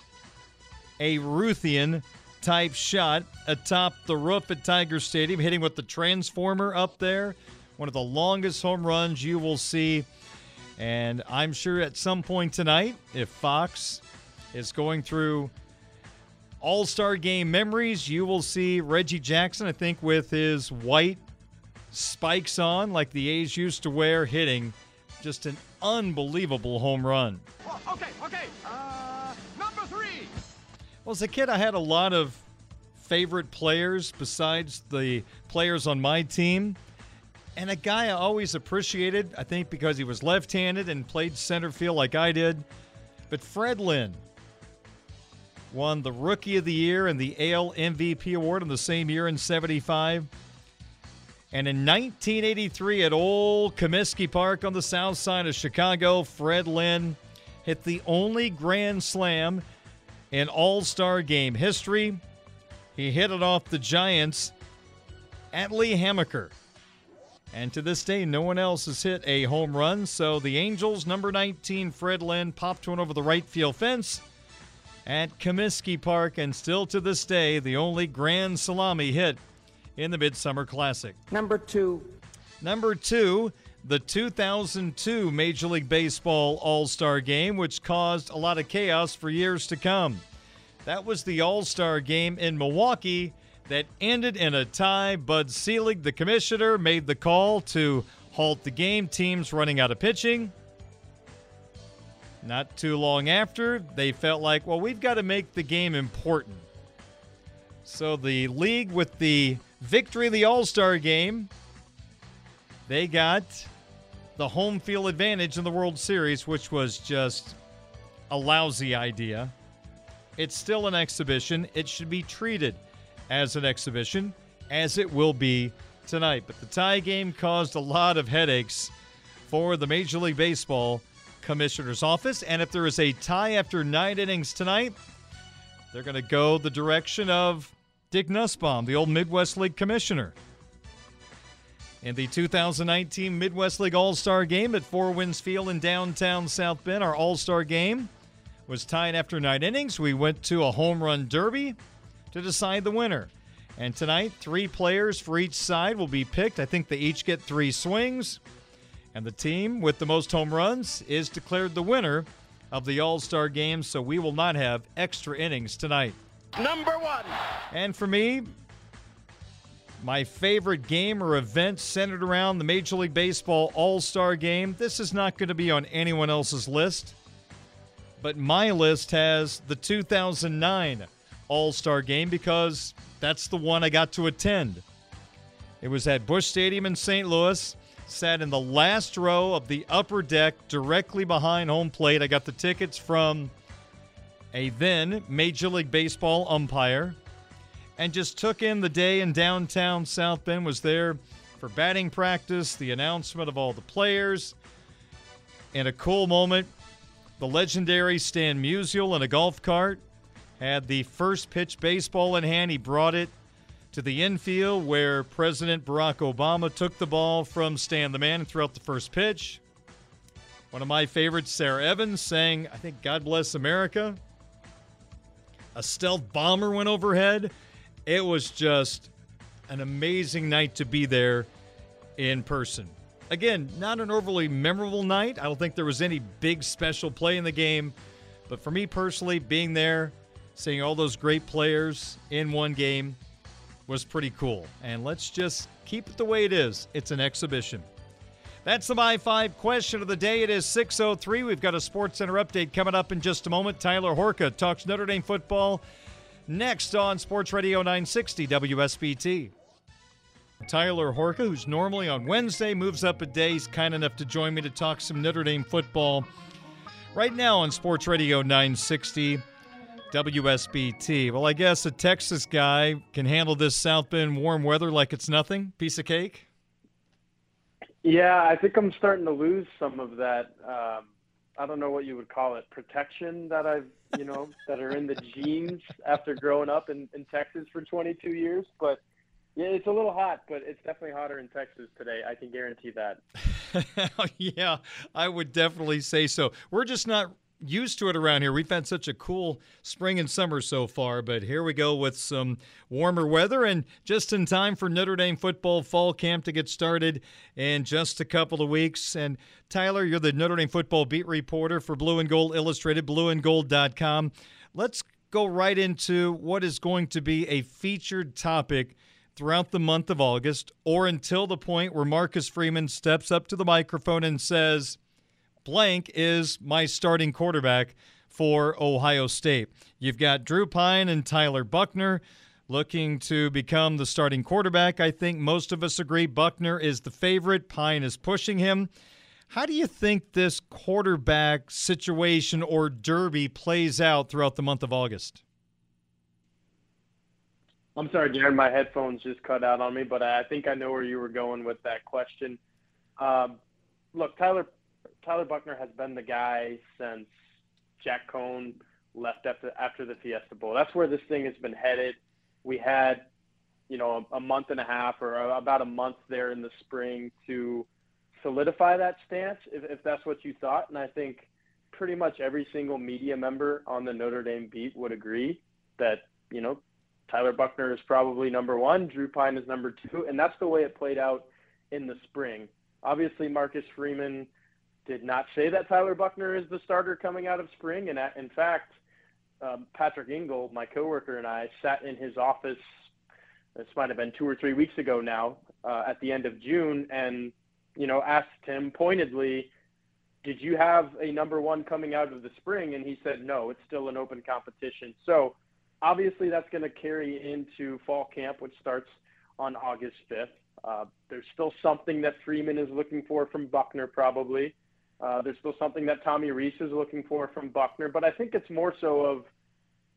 a Ruthian type shot atop the roof at Tiger Stadium, hitting with the transformer up there. One of the longest home runs you will see. And I'm sure at some point tonight, if Fox is going through all Star game memories, you will see Reggie Jackson, I think, with his white spikes on, like the A's used to wear, hitting just an unbelievable home run. Oh, okay, okay. Uh, number three. Well, as a kid, I had a lot of favorite players besides the players on my team. And a guy I always appreciated, I think because he was left handed and played center field like I did. But Fred Lynn won the Rookie of the Year and the AL MVP award in the same year in 75. And in 1983 at Old Comiskey Park on the south side of Chicago, Fred Lynn hit the only grand slam in All Star game history. He hit it off the Giants Atlee Hammaker. And to this day, no one else has hit a home run. So the Angels, number 19, Fred Lynn, popped one over the right field fence at Comiskey Park. And still to this day, the only grand salami hit in the Midsummer Classic. Number two. Number two, the 2002 Major League Baseball All Star Game, which caused a lot of chaos for years to come. That was the All Star Game in Milwaukee that ended in a tie. Bud Selig, the commissioner, made the call to halt the game, teams running out of pitching. Not too long after, they felt like, well, we've got to make the game important. So the league, with the victory of the All Star game, they got the home field advantage in the World Series, which was just a lousy idea. It's still an exhibition. It should be treated as an exhibition, as it will be tonight. But the tie game caused a lot of headaches for the Major League Baseball Commissioner's Office. And if there is a tie after nine innings tonight, they're going to go the direction of Dick Nussbaum, the old Midwest League Commissioner. In the 2019 Midwest League All Star game at Four Winds Field in downtown South Bend, our All Star game was tied after nine innings. We went to a home run derby to decide the winner. And tonight, three players for each side will be picked. I think they each get three swings. And the team with the most home runs is declared the winner of the All Star game, so we will not have extra innings tonight. Number one. And for me, my favorite game or event centered around the Major League Baseball All Star game. This is not going to be on anyone else's list, but my list has the 2009 All Star game because that's the one I got to attend. It was at Busch Stadium in St. Louis. Sat in the last row of the upper deck directly behind home plate. I got the tickets from a then Major League Baseball umpire and just took in the day in downtown South Bend. Was there for batting practice, the announcement of all the players, and a cool moment. The legendary Stan Musial in a golf cart had the first pitch baseball in hand. He brought it to the infield where President Barack Obama took the ball from Stan the Man and threw out the first pitch. One of my favorites, Sara Evans, sang, I think, God Bless America. A stealth bomber went overhead. It was just an amazing night to be there in person. again, not an overly memorable night. I don't think there was any big special play in the game. But for me personally, being there, seeing all those great players in one game was pretty cool. And let's just keep it the way it is. It's an exhibition. That's the My 5 question of the day. It is 6.03. We've got a Sports Center update coming up in just a moment. Tyler Horka talks Notre Dame football next on Sports Radio 960 WSBT. Tyler Horka, who's normally on Wednesday, moves up a day. He's kind enough to join me to talk some Notre Dame football right now on Sports Radio 960 WSBT. Well, I guess a Texas guy can handle this South Bend warm weather like it's nothing. Piece of cake. Yeah, I think I'm starting to lose some of that. Um, I don't know what you would call it, protection that I've, you know, that are in the genes after growing up in, in Texas for 22 years. But yeah, it's a little hot, but it's definitely hotter in Texas today. I can guarantee that. yeah, I would definitely say so. We're just not used to it around here. We've had such a cool spring and summer so far, but here we go with some warmer weather and just in time for Notre Dame football fall camp to get started in just a couple of weeks. And Tyler, you're the Notre Dame football beat reporter for Blue and Gold Illustrated, blueandgold.com. Let's go right into what is going to be a featured topic throughout the month of August or until the point where Marcus Freeman steps up to the microphone and says, blank is my starting quarterback for Ohio State. You've got Drew Pyne and Tyler Buchner looking to become the starting quarterback. I think most of us agree Buchner is the favorite, Pyne is pushing him. How do you think this quarterback situation or derby plays out throughout the month of August? I'm sorry, Jared. My headphones just cut out on me, but I think I know where you were going with that question. Um, look, Tyler Tyler Buchner has been the guy since Jack Coan left after after the Fiesta Bowl. That's where this thing has been headed. We had, you know, a, a month and a half or about a month there in the spring to solidify that stance, if, if that's what you thought. And I think pretty much every single media member on the Notre Dame beat would agree that, you know, Tyler Buchner is probably number one, Drew Pyne is number two, and that's the way it played out in the spring. Obviously, Marcus Freeman did not say that Tyler Buchner is the starter coming out of spring, and in fact, um, Patrick Engel, my coworker, and I sat in his office. This might have been two or three weeks ago now, uh, at the end of June, and you know asked him pointedly, "Did you have a number one coming out of the spring?" And he said, "No, it's still an open competition." So obviously that's going to carry into fall camp, which starts on August 5th. Uh, there's still something that Freeman is looking for from Buchner, probably. Uh, there's still something that Tommy Rees is looking for from Buchner, but I think it's more so of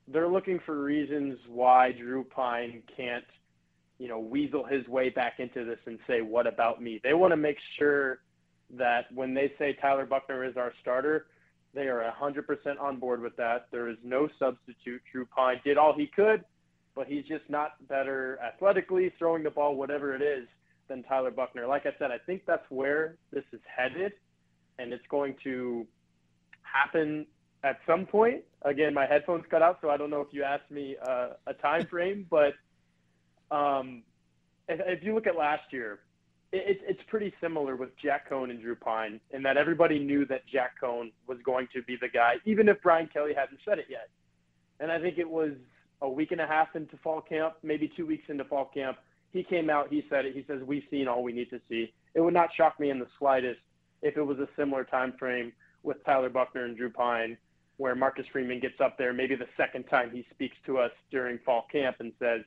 they're looking for reasons why Drew Pyne can't, you know, weasel his way back into this and say, "What about me?" They want to make sure that when they say Tyler Buchner is our starter, they are 100% on board with that. There is no substitute. Drew Pyne did all he could, but he's just not better athletically, throwing the ball, whatever it is, than Tyler Buchner. Like I said, I think that's where this is headed, and it's going to happen at some point. Again, my headphones cut out, so I don't know if you asked me uh, a time frame, but um, if, if you look at last year, it, it's pretty similar with Jack Coan and Drew Pyne, in that everybody knew that Jack Coan was going to be the guy, even if Brian Kelly hadn't said it yet. And I think it was a week and a half into fall camp, maybe two weeks into fall camp. He came out, he said it. He says, We've seen all we need to see. It would not shock me in the slightest if it was a similar time frame with Tyler Buchner and Drew Pyne, where Marcus Freeman gets up there, maybe the second time he speaks to us during fall camp and says,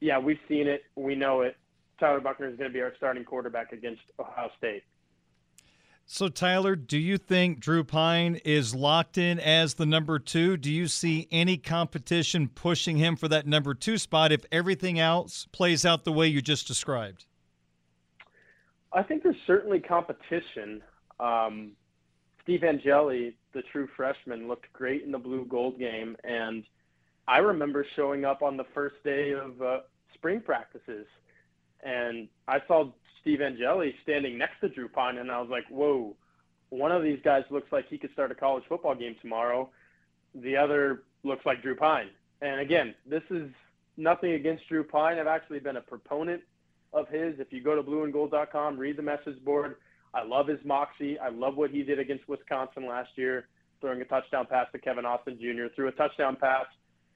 Yeah, we've seen it. We know it Tyler Buchner is going to be our starting quarterback against Ohio State. So, Tyler, do you think Drew Pyne is locked in as the number two? Do you see any competition pushing him for that number two spot if everything else plays out the way you just described? I think there's certainly competition. Um, Steve Angeli, the true freshman, looked great in the blue gold game. And I remember showing up on the first day of uh, spring practices and I saw Steve Angeli standing next to Drew Pyne, and I was like, whoa, one of these guys looks like he could start a college football game tomorrow. The other looks like Drew Pyne." And again, this is nothing against Drew Pyne. I've actually been a proponent of his. If you go to blueandgold.com, read the message board, I love his moxie. I love what he did against Wisconsin last year, throwing a touchdown pass to Kevin Austin Jr., threw a touchdown pass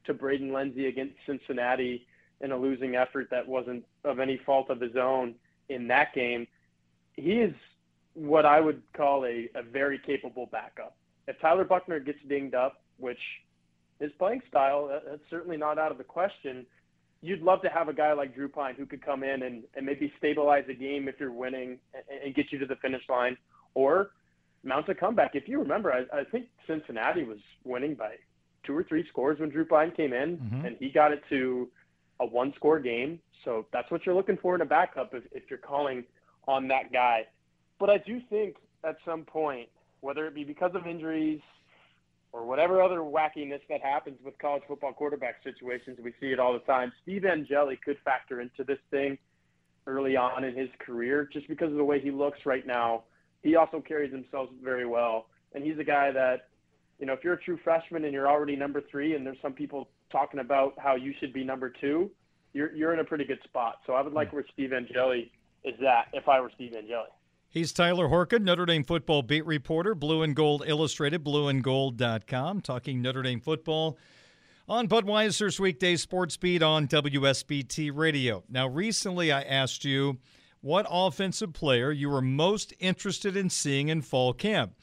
to Braden Lenzy against Cincinnati in a losing effort that wasn't of any fault of his own in that game. He is what I would call a, a very capable backup. If Tyler Buchner gets dinged up, which his playing style, uh, that's certainly not out of the question. You'd love to have a guy like Drew Pyne who could come in and, and maybe stabilize a game if you're winning and, and get you to the finish line or mount a comeback. If you remember, I, I think Cincinnati was winning by two or three scores when Drew Pyne came in, mm-hmm. and he got it to a one score game. So that's what you're looking for in a backup if, if you're calling on that guy. But I do think at some point, whether it be because of injuries or whatever other wackiness that happens with college football quarterback situations, we see it all the time. Steve Angeli could factor into this thing early on in his career just because of the way he looks right now. He also carries himself very well. And he's a guy that, you know, if you're a true freshman and you're already number three, and there's some people talking about how you should be number two, you're, you're in a pretty good spot. So I would like hmm. where Steve Angeli is at if I were Steve Angeli. He's Tyler Horka, Notre Dame football beat reporter, Blue and Gold Illustrated, blueandgold.com, talking Notre Dame football on Budweiser's weekday sports beat on WSBT Radio. Now, recently I asked you what offensive player you were most interested in seeing in fall camp.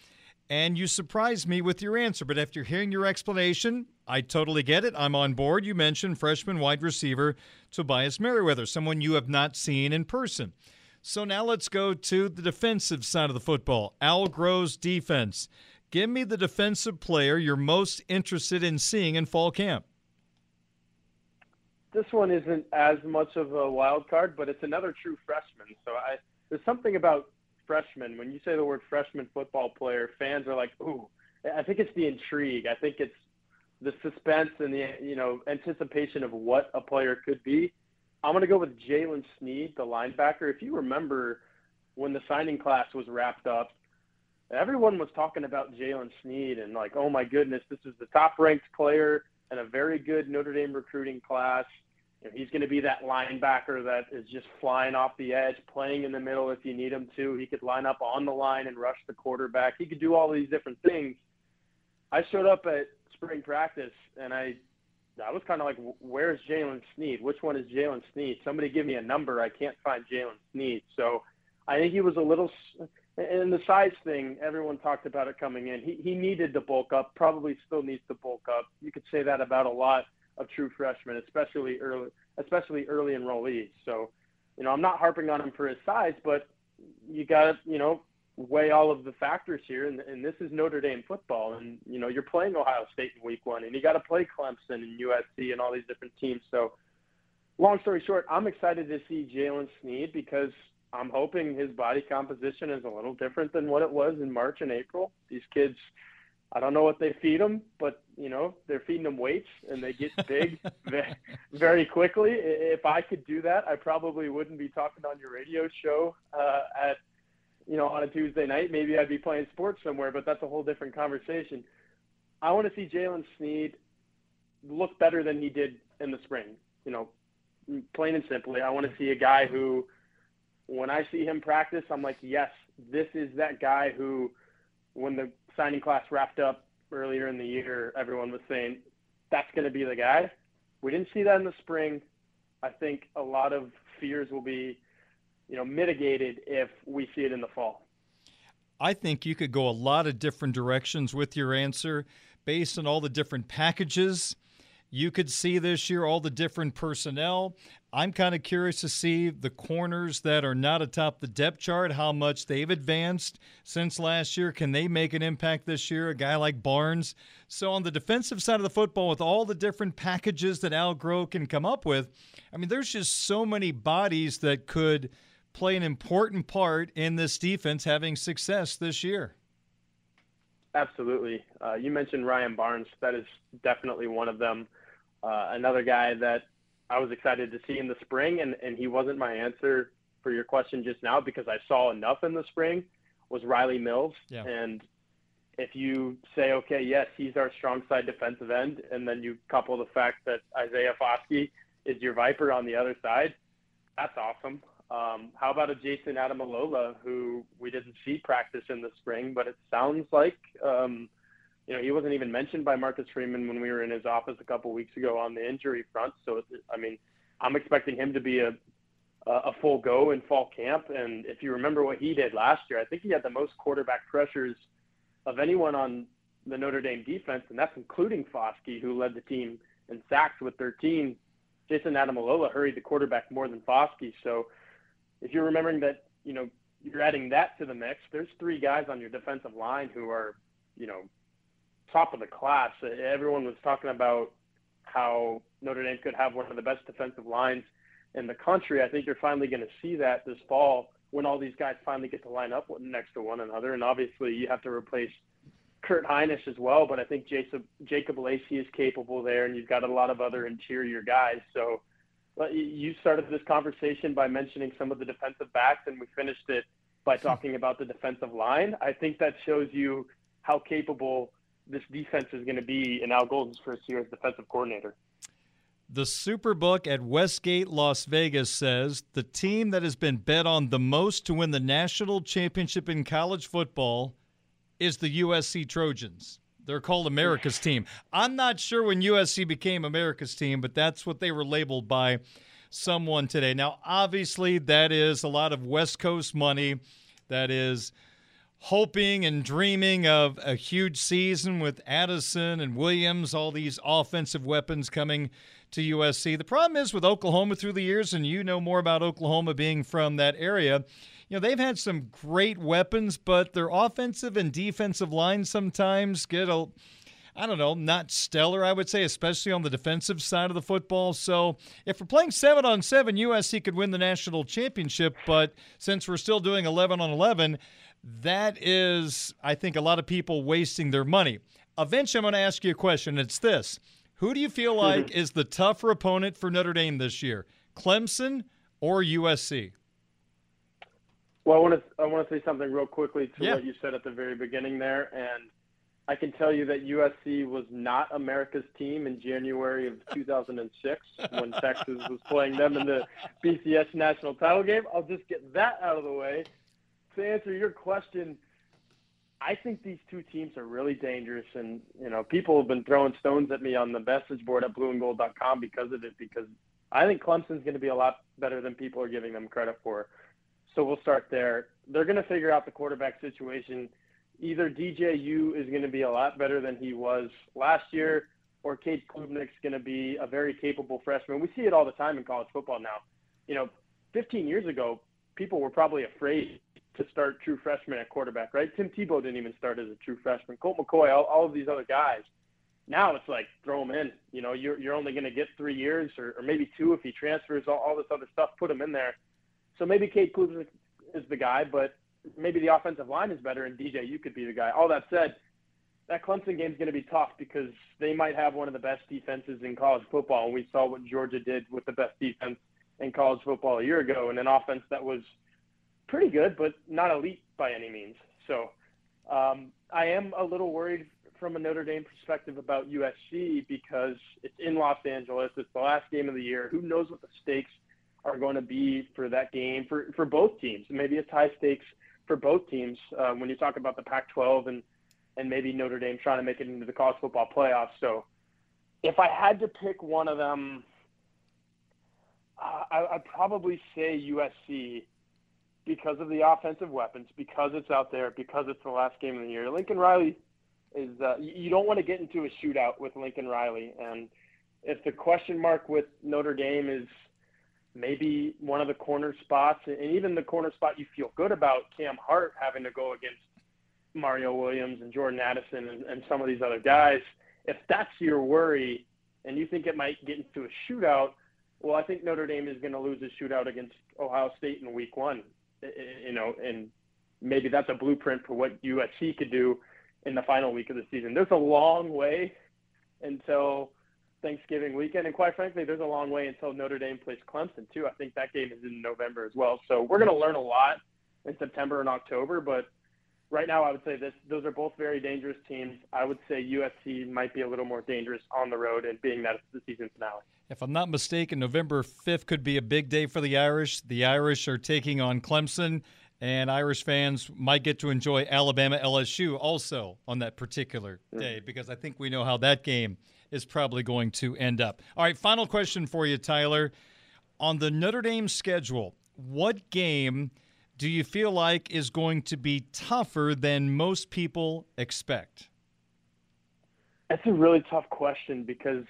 And you surprised me with your answer, but after hearing your explanation, I totally get it. I'm on board. You mentioned freshman wide receiver Tobias Merriweather, someone you have not seen in person. So now let's go to the defensive side of the football. Al Golden's defense. Give me the defensive player you're most interested in seeing in fall camp. This one isn't as much of a wild card, but it's another true freshman. So I there's something about freshmen. When you say the word freshman football player, fans are like, ooh. I think it's the intrigue. I think it's the suspense and the you know anticipation of what a player could be. I'm going to go with Jaylen Sneed, the linebacker. If you remember when the signing class was wrapped up, everyone was talking about Jaylen Sneed and like, oh my goodness, this is the top ranked player and a very good Notre Dame recruiting class. And he's going to be that linebacker that is just flying off the edge, playing in the middle if you need him to. He could line up on the line and rush the quarterback. He could do all these different things. I showed up at spring practice and I I was kind of like, where's Jaylen Sneed? Which one is Jaylen Sneed? Somebody give me a number. I can't find Jaylen Sneed. So I think he was a little, and the size thing, everyone talked about it coming in. He, he needed to bulk up, probably still needs to bulk up. You could say that about a lot of true freshmen, especially early, especially early enrollees. So, you know, I'm not harping on him for his size, but you got to, you know, weigh all of the factors here, and, and this is Notre Dame football, and you know you're playing Ohio State in Week One, and you got to play Clemson and USC and all these different teams. So, long story short, I'm excited to see Jaylen Sneed because I'm hoping his body composition is a little different than what it was in March and April. These kids, I don't know what they feed them, but you know they're feeding them weights, and they get big very quickly. If I could do that, I probably wouldn't be talking on your radio show uh, at you know, on a Tuesday night, maybe I'd be playing sports somewhere, but that's a whole different conversation. I want to see Jaylen Sneed look better than he did in the spring. You know, plain and simply, I want to see a guy who, when I see him practice, I'm like, yes, this is that guy who, when the signing class wrapped up earlier in the year, everyone was saying that's going to be the guy. We didn't see that in the spring. I think a lot of fears will be you know, mitigated if we see it in the fall. I think you could go a lot of different directions with your answer based on all the different packages you could see this year, all the different personnel. I'm kind of curious to see the corners that are not atop the depth chart, how much they've advanced since last year. Can they make an impact this year? A guy like Barnes. So, on the defensive side of the football, with all the different packages that Al Groh can come up with, I mean, there's just so many bodies that could play an important part in this defense having success this year. Absolutely. Uh, you mentioned Ryan Barnes. That is definitely one of them. Uh, another guy that I was excited to see in the spring, and, and he wasn't my answer for your question just now because I saw enough in the spring, was Rylie Mills. Yeah. And if you say, okay, yes, he's our strong side defensive end, and then you couple the fact that Isaiah Foskey is your Viper on the other side, that's awesome. Um, how about a Jayson Ademilola who we didn't see practice in the spring, but it sounds like um, you know he wasn't even mentioned by Marcus Freeman when we were in his office a couple weeks ago on the injury front. So I mean, I'm expecting him to be a a full go in fall camp. And if you remember what he did last year, I think he had the most quarterback pressures of anyone on the Notre Dame defense, and that's including Foskey, who led the team in sacks with 13. Jayson Ademilola hurried the quarterback more than Foskey. So if you're remembering that, you know, you're adding that to the mix, there's three guys on your defensive line who are, you know, top of the class. Everyone was talking about how Notre Dame could have one of the best defensive lines in the country. I think you're finally going to see that this fall when all these guys finally get to line up next to one another. And obviously, you have to replace Kurt Hinish as well, but I think Jacob, Jacob Lacey is capable there, and you've got a lot of other interior guys. So you started this conversation by mentioning some of the defensive backs, and we finished it by mm-hmm. talking about the defensive line. I think that shows you how capable this defense is going to be in Al Golden's first year as defensive coordinator. The Superbook at Westgate, Las Vegas says the team that has been bet on the most to win the national championship in college football is the USC Trojans. They're called America's team. I'm not sure when USC became America's team, but that's what they were labeled by someone today. Now, obviously, that is a lot of West Coast money. That is hoping and dreaming of a huge season with Addison and Williams, all these offensive weapons coming to USC. The problem is with Oklahoma through the years, and you know more about Oklahoma being from that area you know, they've had some great weapons, but their offensive and defensive lines sometimes get a I don't know, not stellar, I would say, especially on the defensive side of the football. So if we're playing seven on seven, USC could win the national championship. But since we're still doing 11 on 11, that is, I think, a lot of people wasting their money. Eventually, I'm going to ask you a question. It's this Who do you feel like mm-hmm. is the tougher opponent for Notre Dame this year, Clemson or USC? Well, I want to I want to say something real quickly to yeah. what you said at the very beginning there, and I can tell you that USC was not America's team in January of 2006 when Texas was playing them in the BCS national title game. I'll just get that out of the way. To answer your question, I think these two teams are really dangerous, and you know people have been throwing stones at me on the message board at blueandgold.com because of it. Because I think Clemson's going to be a lot better than people are giving them credit for. So we'll start there. They're going to figure out the quarterback situation. Either DJU is going to be a lot better than he was last year, or Cade Klubnik's going to be a very capable freshman. We see it all the time in college football now. You know, 15 years ago, people were probably afraid to start true freshmen at quarterback, right? Tim Tebow didn't even start as a true freshman. Colt McCoy, all, all of these other guys. Now it's like throw him in. You know, you're you're only going to get three years or, or maybe two if he transfers. All, all this other stuff, put him in there so maybe Cade Klubnik is the guy, but maybe the offensive line is better, and DJ, you could be the guy. All that said, that Clemson game is going to be tough because they might have one of the best defenses in college football, and we saw what Georgia did with the best defense in college football a year ago, and an offense that was pretty good, but not elite by any means. So um, I am a little worried from a Notre Dame perspective about USC because it's in Los Angeles. It's the last game of the year. Who knows what the stakes – are going to be for that game for, for both teams. Maybe it's high stakes for both teams uh, when you talk about the Pac-12 and and maybe Notre Dame trying to make it into the college football playoffs. So if I had to pick one of them, uh, I, I'd probably say USC because of the offensive weapons, because it's out there, because it's the last game of the year. Lincoln Riley is uh, you don't want to get into a shootout with Lincoln Riley, and if the question mark with Notre Dame is maybe one of the corner spots, and even the corner spot you feel good about, Cam Hart having to go against Mario Williams and Jordan Addison and, and some of these other guys. If that's your worry, and you think it might get into a shootout, well, I think Notre Dame is going to lose a shootout against Ohio State in Week One. You know, and maybe that's a blueprint for what USC could do in the final week of the season. There's a long way until Thanksgiving weekend. And quite frankly, there's a long way until Notre Dame plays Clemson, too. I think that game is in November as well. So we're going to learn a lot in September and October. But right now, I would say this: those are both very dangerous teams. I would say USC might be a little more dangerous on the road, and being that it's the season finale. If I'm not mistaken, November 5th could be a big day for the Irish. The Irish are taking on Clemson, and Irish fans might get to enjoy Alabama LSU also on that particular day because I think we know how that game is probably going to end up. All right, final question for you, Tyler. On the Notre Dame schedule, what game do you feel like is going to be tougher than most people expect? That's a really tough question because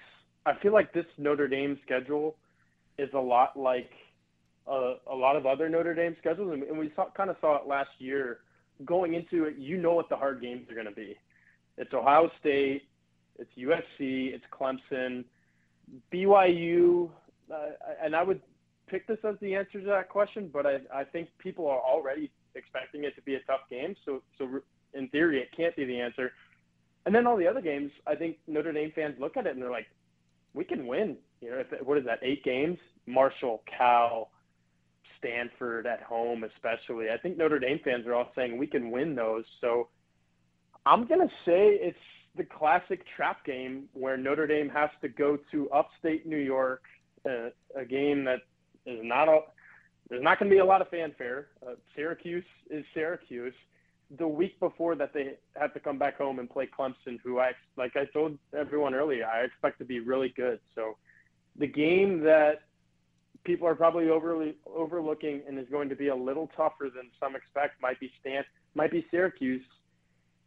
I feel like this Notre Dame schedule is a lot like uh, a lot of other Notre Dame schedules, and we saw, kind of saw it last year. Going into it, you know what the hard games are going to be. It's Ohio State, it's USC, it's Clemson, BYU, uh, and I would pick this as the answer to that question, but I, I think people are already expecting it to be a tough game. So, so in theory, it can't be the answer. And then all the other games, I think Notre Dame fans look at it and they're like, we can win. You know, if, what is that? Eight games? Marshall, Cal, Stanford at home, especially. I think Notre Dame fans are all saying we can win those. So I'm gonna say it's the classic trap game where Notre Dame has to go to upstate New York, uh, a game that is not a there's not going to be a lot of fanfare. Uh, Syracuse is Syracuse. The week before that, they have to come back home and play Clemson, who I like I told everyone earlier, I expect to be really good. So, the game that people are probably overly overlooking and is going to be a little tougher than some expect might be Stan might be Syracuse,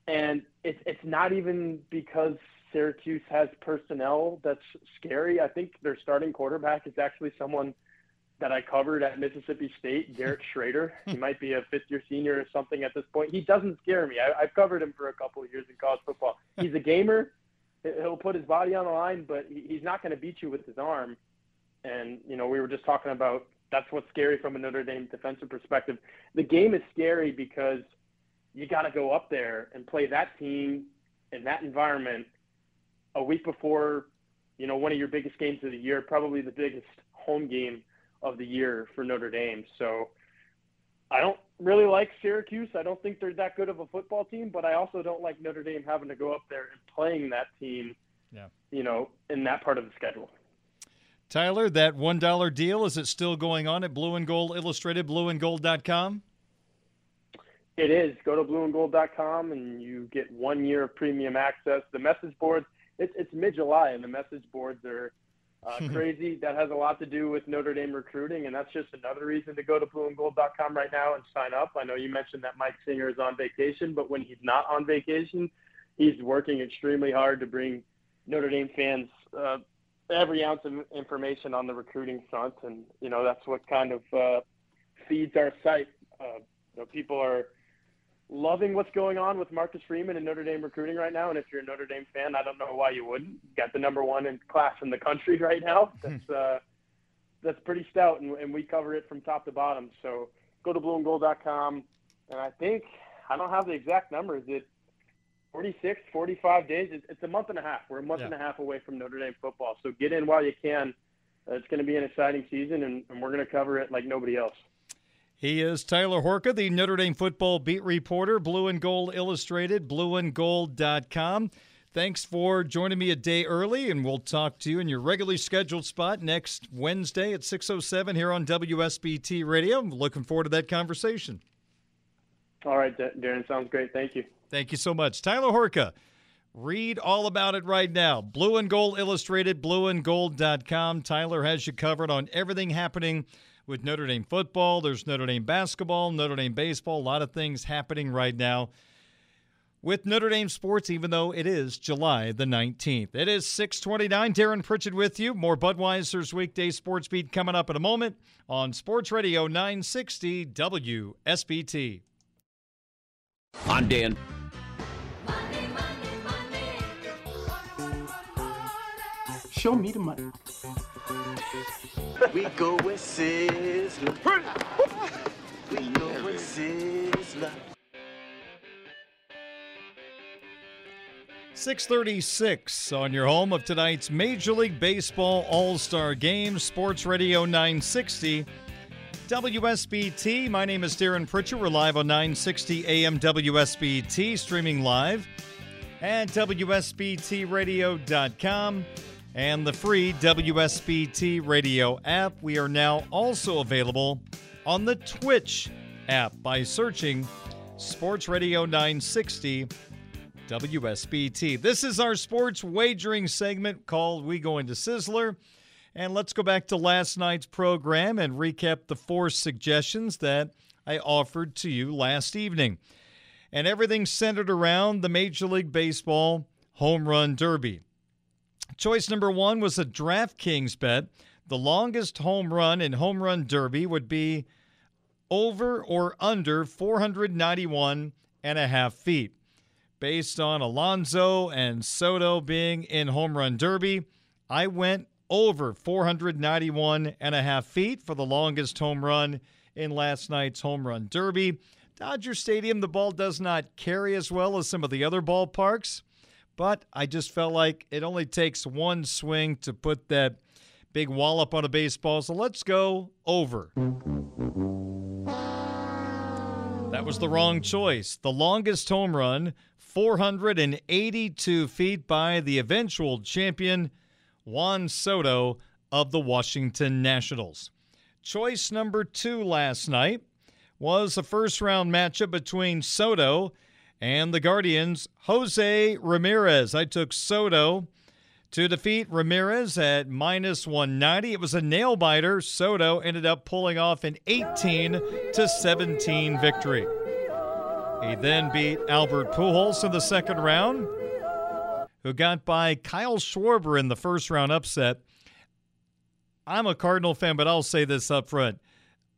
and it's it's not even because Syracuse has personnel that's scary. I think their starting quarterback is actually someone that I covered at Mississippi State, Garrett Shrader. he might be a fifth year senior or something at this point. He doesn't scare me. I, have covered him for a couple of years in college football. He's a gamer. He'll put his body on the line, but he's not going to beat you with his arm. And, you know, we were just talking about that's what's scary from a Notre Dame defensive perspective. The game is scary because you got to go up there and play that team in that environment a week before, you know, one of your biggest games of the year, probably the biggest home game of the year for Notre Dame. So I don't really like Syracuse. I don't think they're that good of a football team, but I also don't like Notre Dame having to go up there and playing that team, yeah. you know, in that part of the schedule. Tyler, that $1 deal, is it still going on at Blue and Gold Illustrated, blueandgold.com? It is. Go to blueandgold.com and you get one year of premium access. The message boards, it's, it's mid July, and the message boards are uh, crazy. That has a lot to do with Notre Dame recruiting, and that's just another reason to go to blueandgold.com right now and sign up. I know you mentioned that Mike Singer is on vacation, but when he's not on vacation, he's working extremely hard to bring Notre Dame fans uh, every ounce of information on the recruiting front, and you know that's what kind of uh, feeds our site. Uh, you know, people are loving what's going on with Marcus Freeman and Notre Dame recruiting right now. And if you're a Notre Dame fan, I don't know why you wouldn't. got the number one in class in the country right now. That's uh, that's pretty stout, and, and we cover it from top to bottom. So go to blueandgold.com, and I think I don't have the exact number. Is it 46, 45 days? It's, it's a month and a half. We're a month yeah. and a half away from Notre Dame football. So get in while you can. Uh, it's going to be an exciting season, and, and we're going to cover it like nobody else. He is Tyler Horka, the Notre Dame football beat reporter, Blue and Gold Illustrated, blueandgold.com. Thanks for joining me a day early, and we'll talk to you in your regularly scheduled spot next Wednesday at 6.07 here on WSBT Radio. I'm looking forward to that conversation. All right, Darren. Sounds great. Thank you. Thank you so much. Tyler Horka. Read all about it right now. Blue and Gold Illustrated, blueandgold.com. Tyler has you covered on everything happening – with Notre Dame football. There's Notre Dame basketball, Notre Dame baseball, a lot of things happening right now with Notre Dame sports, even though it is July the 19th. It is 629. Darren Pritchett with you. More Budweiser's weekday sports beat coming up in a moment on Sports Radio 960 WSBT. I'm Dan. Show me the money we go with Sizzler. We go with Sizzler. 636 on your home of tonight's Major League Baseball All-Star Game, Sports Radio 960 WSBT. My name is Darren Pritchett. We're live on 960 AM WSBT, streaming live at WSBTRadio.com and the free WSBT radio app. We are now also available on the Twitch app by searching Sports Radio 960 WSBT. This is our sports wagering segment called We Go Into Sizzler. And let's go back to last night's program and recap the four suggestions that I offered to you last evening. And everything centered around the Major League Baseball Home Run Derby. Choice number one was a DraftKings bet. The longest home run in Home Run Derby would be over or under 491 and a half feet. Based on Alonso and Soto being in Home Run Derby, I went over 491 and a half feet for the longest home run in last night's home run derby. Dodger Stadium, the ball does not carry as well as some of the other ballparks, but I just felt like it only takes one swing to put that big wallop on a baseball. So let's go over. That was the wrong choice. The longest home run, 482 feet by the eventual champion, Juan Soto of the Washington Nationals. Choice number two last night was a first round matchup between Soto and the Guardians' Jose Ramirez. I took Soto to defeat Ramirez at minus 190. It was a nail biter. Soto ended up pulling off an 18 to 17 victory. He then beat Albert Pujols in the second round who got by Kyle Schwarber in the first round upset. I'm a Cardinal fan, but I'll say this up front.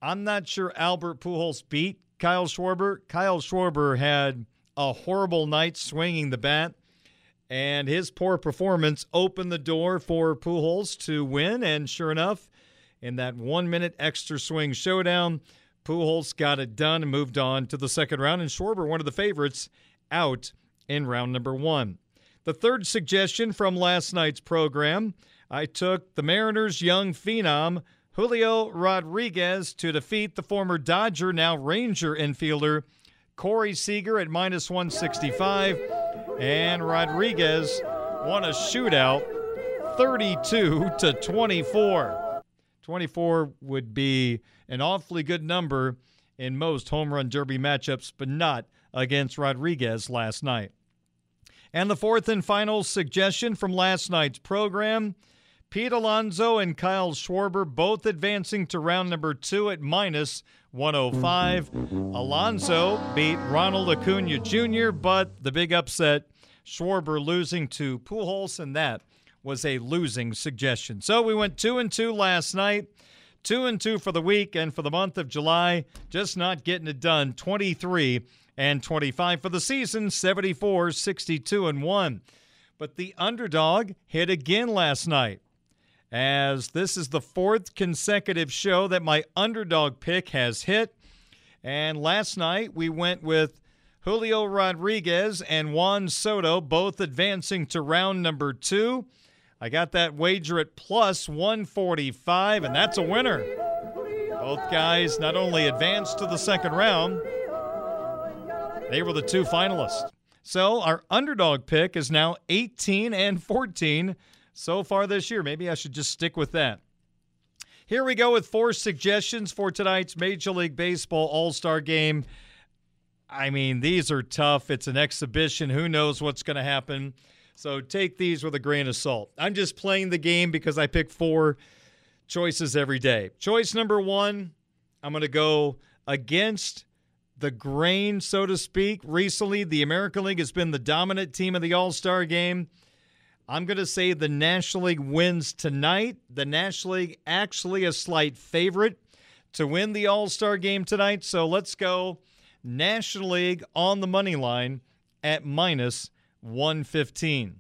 I'm not sure Albert Pujols beat Kyle Schwarber. Kyle Schwarber had a horrible night swinging the bat, and his poor performance opened the door for Pujols to win. And sure enough, in that one minute extra swing showdown, Pujols got it done and moved on to the second round. And Schwarber, one of the favorites, out in round number one. The third suggestion from last night's program I took the Mariners' young phenom, Julio Rodriguez, to defeat the former Dodger, now Ranger infielder, Corey Seager at minus 165. And Rodriguez won a shootout 32 to 24. 24 would be an awfully good number in most home run derby matchups, but not against Rodriguez last night. And the fourth and final suggestion from last night's program Pete Alonso and Kyle Schwarber both advancing to round number two at minus 105. Alonso beat Ronald Acuna Jr., but the big upset, Schwarber losing to Pujols, and that was a losing suggestion. So we went two and two last night, two and two for the week, and for the month of July, just not getting it done. 23 and 25 for the season, 74, 62 and 1. But the underdog hit again last night. As this is the fourth consecutive show that my underdog pick has hit. And last night we went with Julio Rodriguez and Juan Soto both advancing to round number two. I got that wager at plus 145, and that's a winner. Both guys not only advanced to the second round, they were the two finalists. So our underdog pick is now 18 and 14 so far this year. Maybe I should just stick with that. Here we go with four suggestions for tonight's Major League Baseball All Star game. I mean, these are tough. It's an exhibition. Who knows what's going to happen? So take these with a grain of salt. I'm just playing the game because I pick four choices every day. Choice number one, I'm going to go against the grain, so to speak. Recently, the American League has been the dominant team of the All Star game. I'm going to say the National League wins tonight. The National League actually a slight favorite to win the All Star game tonight. So let's go National League on the money line at minus 115.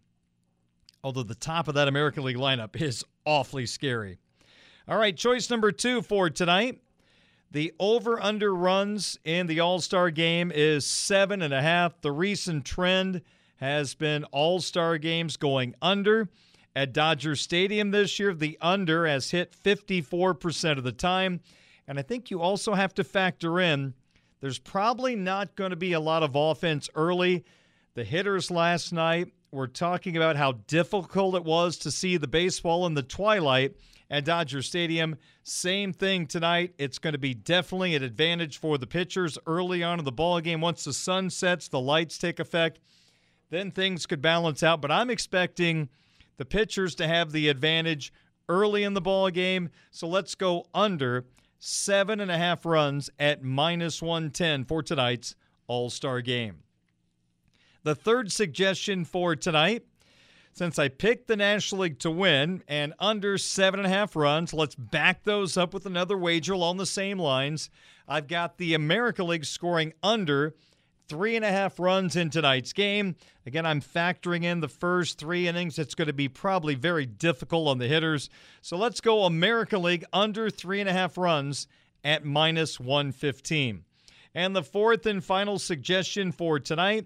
Although the top of that American League lineup is awfully scary. All right, choice number two for tonight the over under runs in the All Star game is seven and a half. The recent trend has been All Star games going under. At Dodger Stadium this year, the under has hit 54% of the time. And I think you also have to factor in there's probably not going to be a lot of offense early. The hitters last night were talking about how difficult it was to see the baseball in the twilight at Dodger Stadium. Same thing tonight. It's going to be definitely an advantage for the pitchers early on in the ball game. Once the sun sets, the lights take effect, then things could balance out. But I'm expecting the pitchers to have the advantage early in the ball game. So let's go under seven and a half runs at minus 110 for tonight's All Star game. The third suggestion for tonight since I picked the National League to win and under seven and a half runs, let's back those up with another wager along the same lines. I've got the America League scoring under three and a half runs in tonight's game. Again, I'm factoring in the first three innings. It's going to be probably very difficult on the hitters. So let's go America League under three and a half runs at minus 115. And the fourth and final suggestion for tonight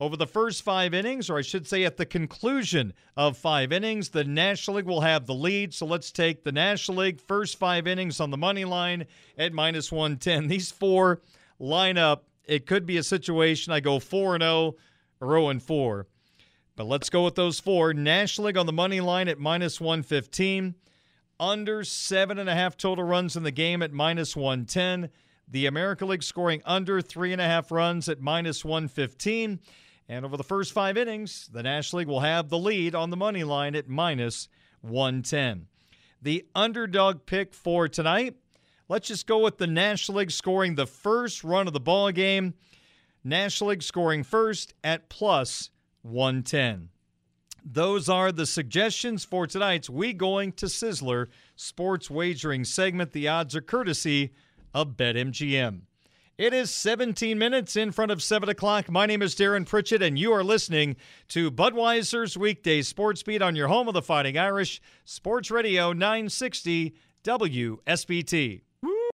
over the first five innings, or I should say at the conclusion of five innings, the National League will have the lead. So let's take the National League first five innings on the money line at minus 110. These four line up. It could be a situation I go 4 0 or 0 4. But let's go with those four. National League on the money line at minus 115. Under seven and a half total runs in the game at minus 110. The America League scoring under three and a half runs at minus 115. And over the first five innings, the National League will have the lead on the money line at minus 110. The underdog pick for tonight, let's just go with the National League scoring the first run of the ball game. National League scoring first at plus 110. Those are the suggestions for tonight's We Going to Sizzler sports wagering segment. The odds are courtesy of BetMGM. It is 17 minutes in front of 7 o'clock. My name is Darren Pritchett, and you are listening to Budweiser's Weekday Sports Beat on your home of the Fighting Irish, Sports Radio 960 WSBT.